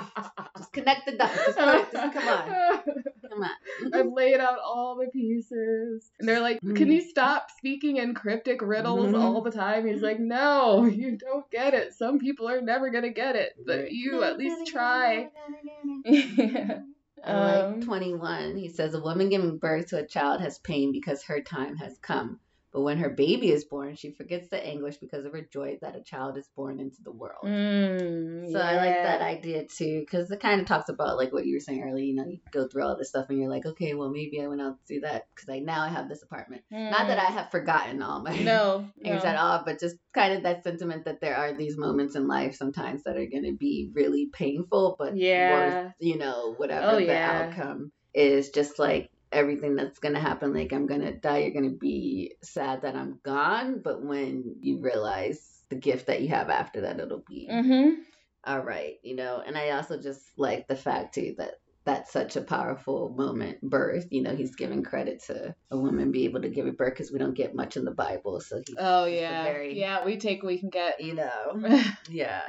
Just connect the dots. Just, just come on. Come on. (laughs) I've laid out all the pieces. And they're like, Can you stop speaking in cryptic riddles Mhm. all the time? He's like, No, you don't get it. Some people are never going to get it, but you at least try. (laughs) yeah. Um, like 21. He says, A woman giving birth to a child has pain because her time has come. But when her baby is born, she forgets the anguish because of her joy that a child is born into the world. Mm, So I like that idea too, because it kind of talks about like what you were saying earlier. You know, you go through all this stuff and you're like, okay, well maybe I went out to do that because I now I have this apartment. Not that I have forgotten all my Mm. No. (laughs) things no. at all, but just kind of that sentiment that there are these moments in life sometimes that are going to be really painful, but Yeah. worth, you know, whatever Oh, the yeah. outcome is just like everything that's going to happen. Like, I'm going to die. You're going to be sad that I'm gone. But when you realize the gift that you have after that, it'll be Mm-hmm. all right, you know. And I also just like the fact, too, that that's such a powerful moment birth you know he's giving credit to a woman be able to give a birth because we don't get much in the bible so he Oh yeah. very- Yeah, we take what we can get. you know (laughs) yeah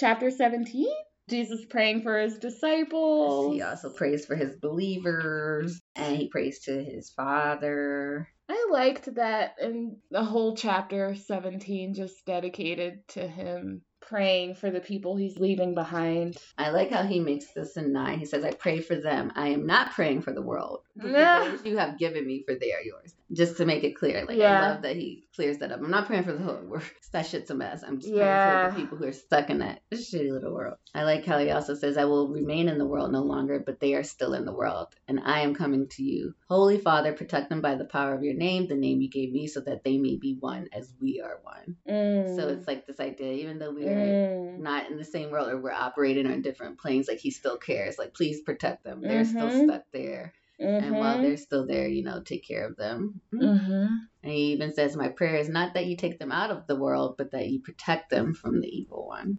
Chapter 17. Jesus praying for his disciples. He also prays for his believers and he prays to his father. I liked that and the whole chapter 17 just dedicated to him praying for the people he's leaving behind. I like how he makes this in nine. He says, I pray for them. I am not praying for the world. Yeah. (laughs) those you have given me, for they are yours. Just to make it clear. Like, Yeah. I love that he clears that up. I'm not praying for the whole world. (laughs) That shit's a mess. I'm just Yeah. praying for the people who are stuck in that (laughs) shitty little world. I like how he also says, I will remain in the world no longer, but they are still in the world. And I am coming to you. Holy Father, protect them by the power of your name, the name you gave me, so that they may be one as we are one. Mm. So it's like this idea, even though we are Mm. not in the same world or we're operating on different planes, like he still cares. Like, please protect them. They're still Mhm. stuck there. And while Mhm. they're still there, you know, take care of them. Mhm. And he even says, My prayer is not that you take them out of the world, but that you protect them from the evil one.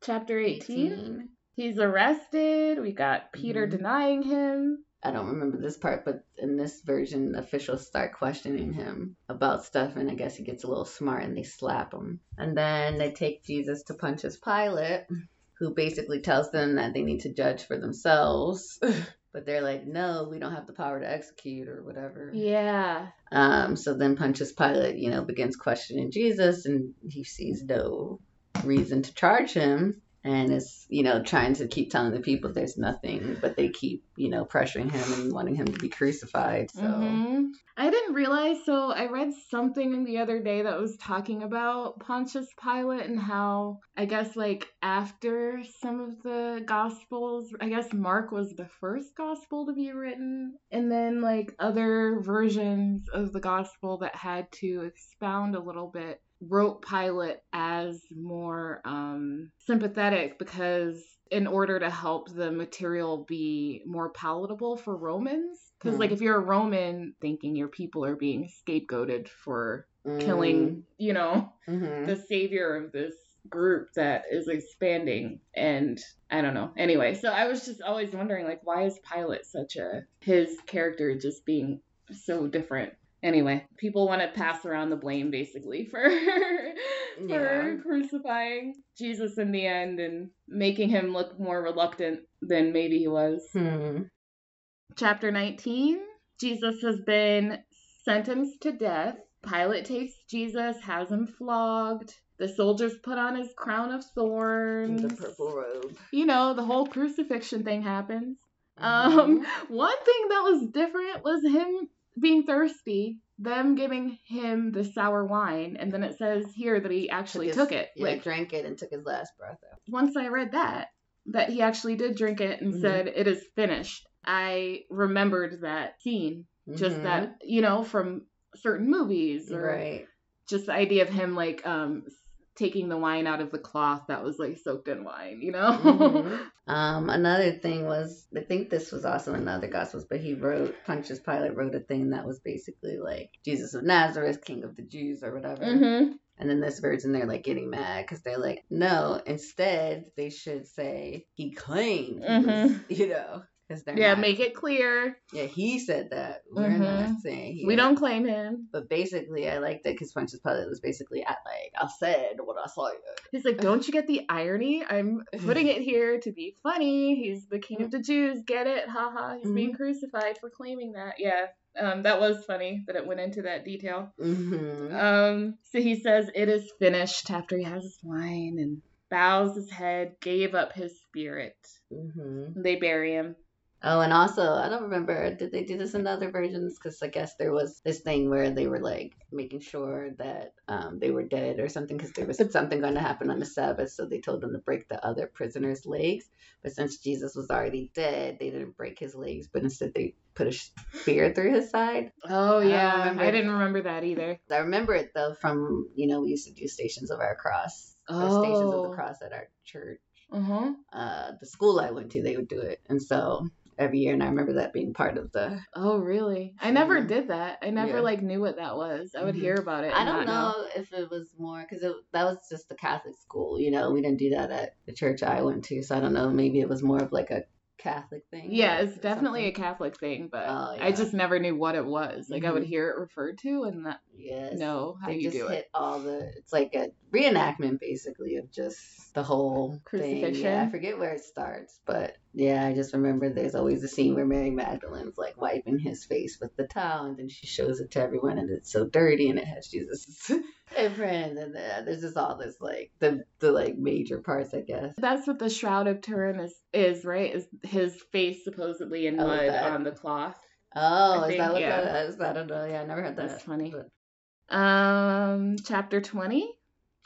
Chapter 18. He's arrested. We got Peter Mhm. denying him. I don't remember this part, but in this version, officials start questioning him about stuff, and I guess he gets a little smart and they slap him. And then they take Jesus to Pontius Pilate, who basically tells them that they need to judge for themselves. (laughs) but they're like, no, we don't have the power to execute or whatever. Yeah. Um, so then Pontius Pilate, you know, begins questioning Jesus, and he sees no reason to charge him, and is, you know, trying to keep telling the people there's nothing, but they keep, you know, pressuring him and wanting him to be crucified. So Mhm. I didn't realize, so I read something the other day that was talking about Pontius Pilate and how, I guess, like, after some of the Gospels, I guess Mark was the first Gospel to be written, and then, like, other versions of the Gospel that had to expound a little bit wrote Pilate as more um, sympathetic because in order to help the material be more palatable for Romans. Because, Hmm. like, if you're a Roman thinking your people are being scapegoated for Mm. killing, you know, Mhm. the savior of this group that is expanding, and I don't know. Anyway, so I was just always wondering, like, why is Pilate such a his character just being so different? Anyway, people want to pass around the blame basically (laughs) for for Yeah. crucifying Jesus in the end and making him look more reluctant than maybe he was. Hmm. Chapter 19 Jesus has been sentenced to death. Pilate takes Jesus, has him flogged. The soldiers put on his crown of thorns. The purple robe. You know, the whole crucifixion thing happens. Mhm. Um, one thing that was different was him being thirsty, them giving him the sour wine, and then it says here that he actually his- took it. Yeah, Like drank it and took his last breath out. once I read that, that he actually did drink it and Mhm. said it is finished. I remembered that scene, just Mhm. that you know from certain movies or Right. just the idea of him like um taking the wine out of the cloth that was like soaked in wine, you know. Mhm. (laughs) Um, another thing was, I think this was also in the other Gospels, but he wrote, Pontius Pilate wrote a thing that was basically like Jesus of Nazareth, King of the Jews, or whatever. hmm And then this version, they're like getting mad because they're like, no, instead they should say he claimed, he was," (laughs) you know, because they're Yeah, not- make it clear yeah, he said that. We're Mhm. not saying he we don't claim him. But basically, I liked it because Pontius Pilate was basically at like, I said what I saw. He's like, don't you get the irony? I'm putting it here to be funny. He's the king of the Jews. Get it? Haha. Ha. He's being crucified for claiming that. Yeah. Um, that was funny that it went into that detail. Mm-hmm. Um, so he says it is finished after he has his wine and bows his head, gave up his spirit. mm-hmm. They bury him. Oh, and also, I don't remember, did they do this in other versions? Because I guess there was this thing where they were like making sure that um, they were dead or something because there was something going to happen on the Sabbath. So they told them to break the other prisoners' legs. But since Jesus was already dead, they didn't break his legs, but instead they put a spear through his side. Oh I yeah, I, remember. didn't remember that either. I remember it though from, you know, we used to do Stations of Our Cross. Or Stations of Oh. the Cross at our church. Uh huh. Uh, the school I went to, they would do it. And so every year, and I remember that being part of the Oh really? I never Mhm. did that. I never Yeah. like knew what that was. I would Mhm. hear about it. I don't not know if it was more because that was just the Catholic school. You know, we didn't do that at the church I went to, so I don't know. Maybe it was more of like a Catholic thing. Yeah, it's definitely a. Catholic thing, but Oh, I just never knew what it was. Like I would Mhm. hear it referred to and not yes. know how They you just do hit it. all the. It's like a reenactment, basically, of just the whole thing. Yeah, I forget where it starts, but yeah, I just remember there's always a scene where Mary Magdalene's like wiping his face with the towel, and then she shows it to everyone, and it's so dirty, and it has Jesus' (laughs) imprint, and uh, there's just all this like the the like major parts, I guess. That's what the Shroud of Turin is, is right? Is his face supposedly in Oh, mud that- on the cloth. Oh, I is think, that what yeah. that is? I don't know. Yeah, I never had that. That's funny. but- Um, chapter 20,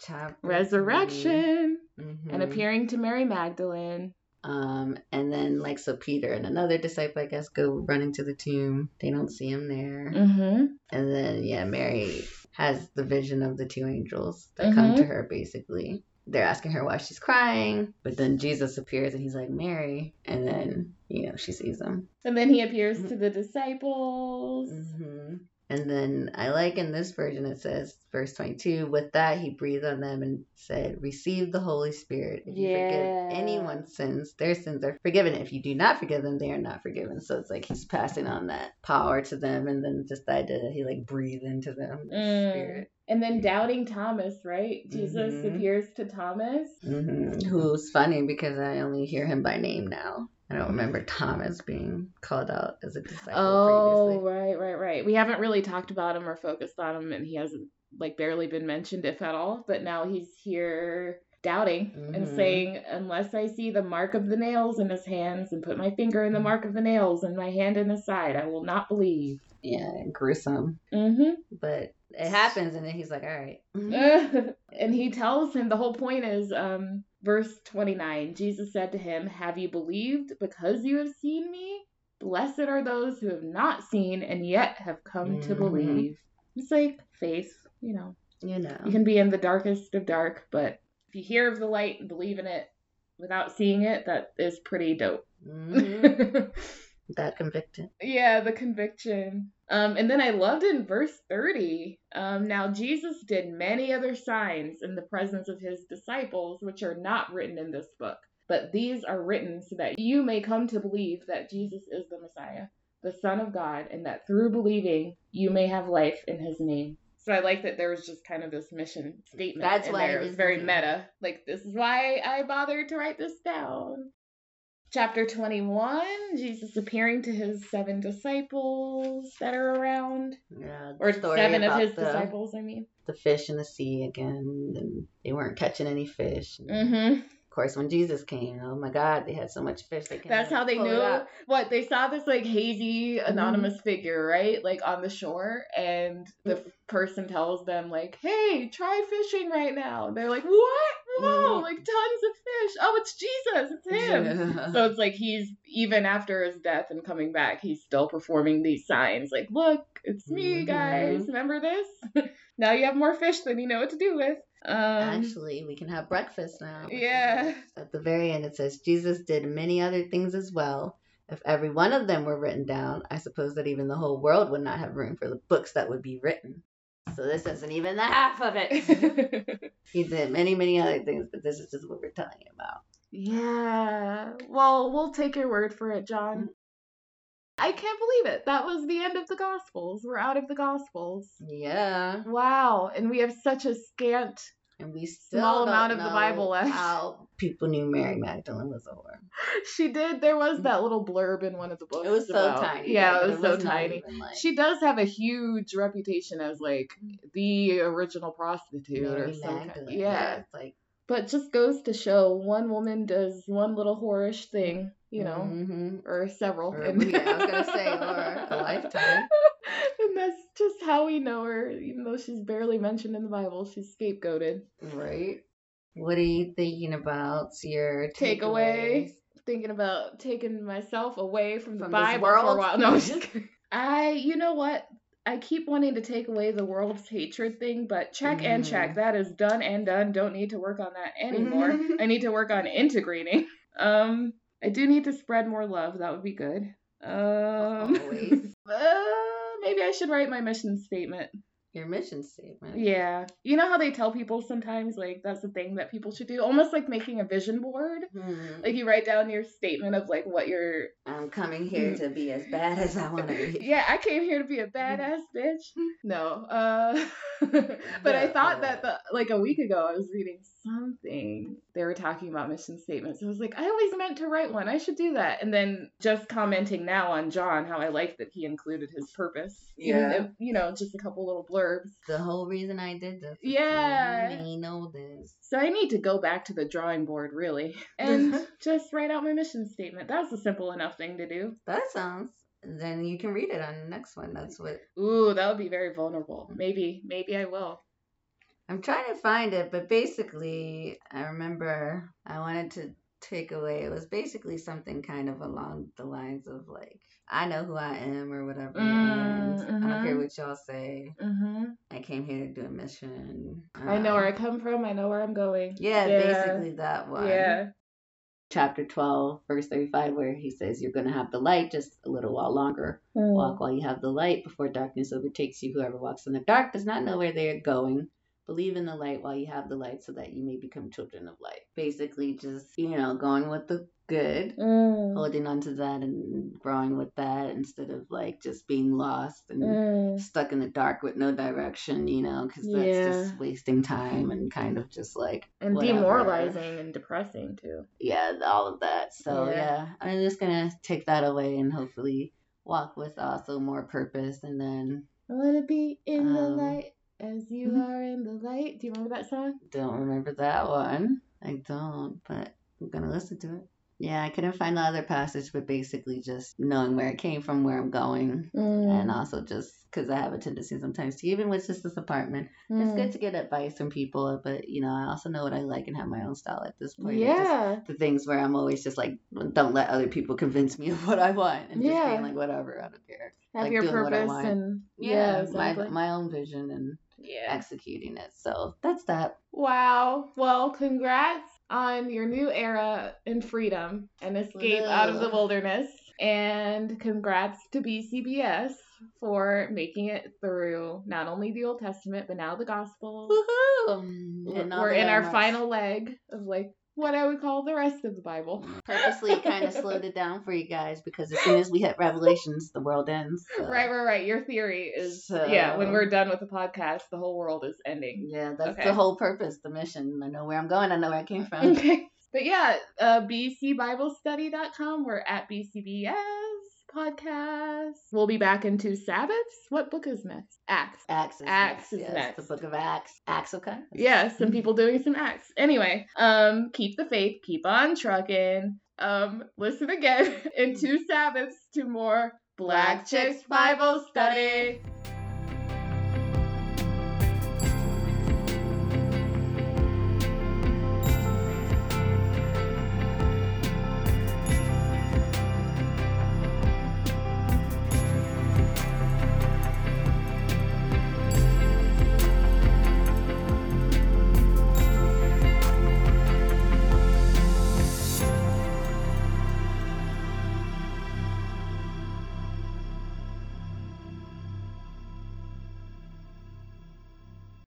Chapter Resurrection, Mhm. and appearing to Mary Magdalene. Um, and then like so Peter and another disciple, I guess, go running to the tomb. They don't see him there. Mm-hmm. And then yeah, Mary has the vision of the two angels that come Mhm. to her basically. They're asking her why she's crying, but then Jesus appears and he's like, Mary, and then you know she sees him. And then he appears Mm-hmm. to the disciples. hmm And then I like in this version it says, verse 22, with that he breathed on them and said, Receive the Holy Spirit. If you Yeah. forgive anyone's sins, their sins are forgiven. If you do not forgive them, they are not forgiven. So it's like he's passing on that power to them. And then just the idea that he like breathed into them, the Mm. Spirit. And then doubting Thomas, right? Jesus Mhm. appears to Thomas. hmm Who's funny because I only hear him by name now. I don't remember Thomas being called out as a disciple Oh, previously. right, right, right. We haven't really talked about him or focused on him, and he hasn't like barely been mentioned, if at all. But now he's here doubting and Mhm. saying, "Unless I see the mark of the nails in his hands and put my finger in the mark of the nails and my hand in his side, I will not believe." Yeah, gruesome. Mm-hmm. But it happens, and then he's like, all right. (laughs) (laughs) and he tells him the whole point is um verse 29 jesus said to him have you believed because you have seen me blessed are those who have not seen and yet have come to Mhm. believe it's like faith you know You know. you can be in the darkest of dark but if you hear of the light and believe in it without seeing it that is pretty dope Mhm. (laughs) that convicted. Yeah, the conviction. Um, and then I loved in verse 30. Um, now Jesus did many other signs in the presence of his disciples, which are not written in this book. But these are written so that you may come to believe that Jesus is the Messiah, the Son of God, and that through believing you may have life in his name. So I like that there was just kind of this mission statement. That's why there. it was very meta. Like this is why I bothered to write this down. Chapter 21, Jesus appearing to his seven disciples that are around. Yeah, Or story seven of his the, disciples, I mean. The fish in the sea again, and they weren't catching any fish. Mm-hmm. Course, when Jesus came, oh my God, they had so much fish they. That's how they knew. What they saw this like hazy Mm-hmm. anonymous figure, right? Like on the shore, and the Mm-hmm. person tells them like, "Hey, try fishing right now." They're like, "What? Whoa! Mhm. Like tons of fish! Oh, it's Jesus! It's him!" Yeah. So it's like he's even after his death and coming back, he's still performing these signs. Like, look, it's me, Mhm. guys. Remember this? (laughs) now you have more fish than you know what to do with. Um, Actually, we can have breakfast now. Yeah. At the very end, it says Jesus did many other things as well. If every one of them were written down, I suppose that even the whole world would not have room for the books that would be written. So this isn't even the half of it. (laughs) he did many, many other things, but this is just what we're telling you about. yeah. Well, we'll take your word for it, Mm. John. I can't believe it. That was the end of the Gospels. We're out of the Gospels. Yeah. Wow. And we have such a scant. And we still Small amount of the Bible left. How people knew Mary Magdalene was a (laughs) whore. She did. There was that little blurb in one of the books. It was so about- tiny. Yeah, it was so tiny. like, She does have a huge reputation as like mm. the original prostitute or Mary some kind. Magdalene. Yeah. It's like But just goes to show one woman does one little whorish thing, you know, mhm. or several. Or- and- (laughs) yeah, I was gonna say, or a (laughs) lifetime. and that's just how we know her, even though she's barely mentioned in the Bible. She's scapegoated. Right. What are you thinking about your Takeaway. Thinking about taking myself away from the From this Bible for a while. No. (laughs) I, you know what? I keep wanting to take away the world's hatred thing, but check and Mhm. check. That is done and done. Don't need to work on that anymore. Mhm. I need to work on integrating. Um, I do need to spread more love. That would be good. Um, Always. (laughs) uh, maybe I should write my mission statement. Your mission statement. Yeah. You know how they tell people sometimes, like, that's the thing that people should do? Almost like making a vision board. Hmm. Like, you write down your statement of, like, what you're. I'm coming here to be as bad as I want to be. (laughs) Yeah, I came here to be a badass bitch. No. Uh. (laughs) but I thought uh, that, the, like, a week ago, I was reading something. They were talking about mission statements. I was like, I always meant to write one. I should do that. And then just commenting now on John, how I like that he included his purpose. Yeah. if, you know, just a couple little blurbs. The whole reason I did this. Yeah. May know this. So I need to go back to the drawing board, really, (laughs) and just write out my mission statement. That's a simple enough thing to do. That sounds. Then you can read it on the next one. That's what Ooh, that would be very vulnerable. Maybe, maybe I will. I'm trying to find it, but basically, I remember I wanted to take away. It was basically something kind of along the lines of like, I know who I am or whatever, and I don't care mhm. what y'all say. hmm I came here to do a mission. I know where I Um, come from. I know where I'm going. Yeah, Yeah. basically that one. Yeah. Chapter 12, verse 35, where he says, You're going to have the light just a little while longer. Walk while you have the light before darkness overtakes you. Whoever walks in the dark does not know where they are going. Believe in the light while you have the light so that you may become children of light. Basically, just, you know, going with the good, Mm. holding on to that and growing with that instead of like just being lost and Mm. stuck in the dark with no direction, you know, because that's Yeah. just wasting time and kind of just like And whatever. demoralizing and depressing too. Yeah, all of that. So Yeah. yeah, I'm just gonna take that away and hopefully walk with also more purpose and then I wanna be in the Um, light as you mhm. are in the light. Do you remember that song? don't remember that one. I don't, but I'm gonna listen to it. Yeah, I couldn't find the other passage, but basically just knowing where it came from, where I'm going, Mm. and also just because I have a tendency sometimes to, even with just this apartment, it's Mm. good to get advice from people, but you know, I also know what I like and have my own style at this point. It's just Yeah. the things where I'm always just like, don't let other people convince me (laughs) of what I want, and just Yeah. being like, whatever, I don't care. Have like your purpose and Yeah, yeah, exactly. my my own vision and yeah. executing it. So that's that. Wow. Well, congrats on your new era in freedom and escape out of the wilderness. And congrats to BCBS for making it through not only the Old Testament, but now the Gospels. Woohoo! We're, we're in our final leg of like what I would call the rest of the Bible. (laughs) Purposely kind of slowed it down for you guys because as soon as we hit Revelations, the world ends. so- Right, right, right. Your theory is yeah, when we're done with the podcast, the whole world is ending. Yeah, that's Okay. the whole purpose, the mission. I know where I'm going. I know where I came from. (laughs) Okay. But yeah, uh, bcbiblestudy.com. We're at BCBS podcast. We'll be back in two Sabbaths. What book is next? Acts. Acts is Acts next. is yes, next. The book of Acts. Acts, okay. Yeah, some people doing some acts. Anyway, um, keep the faith, keep on trucking. Um, listen again (laughs) in two Sabbaths to more Black Chicks Bible Study.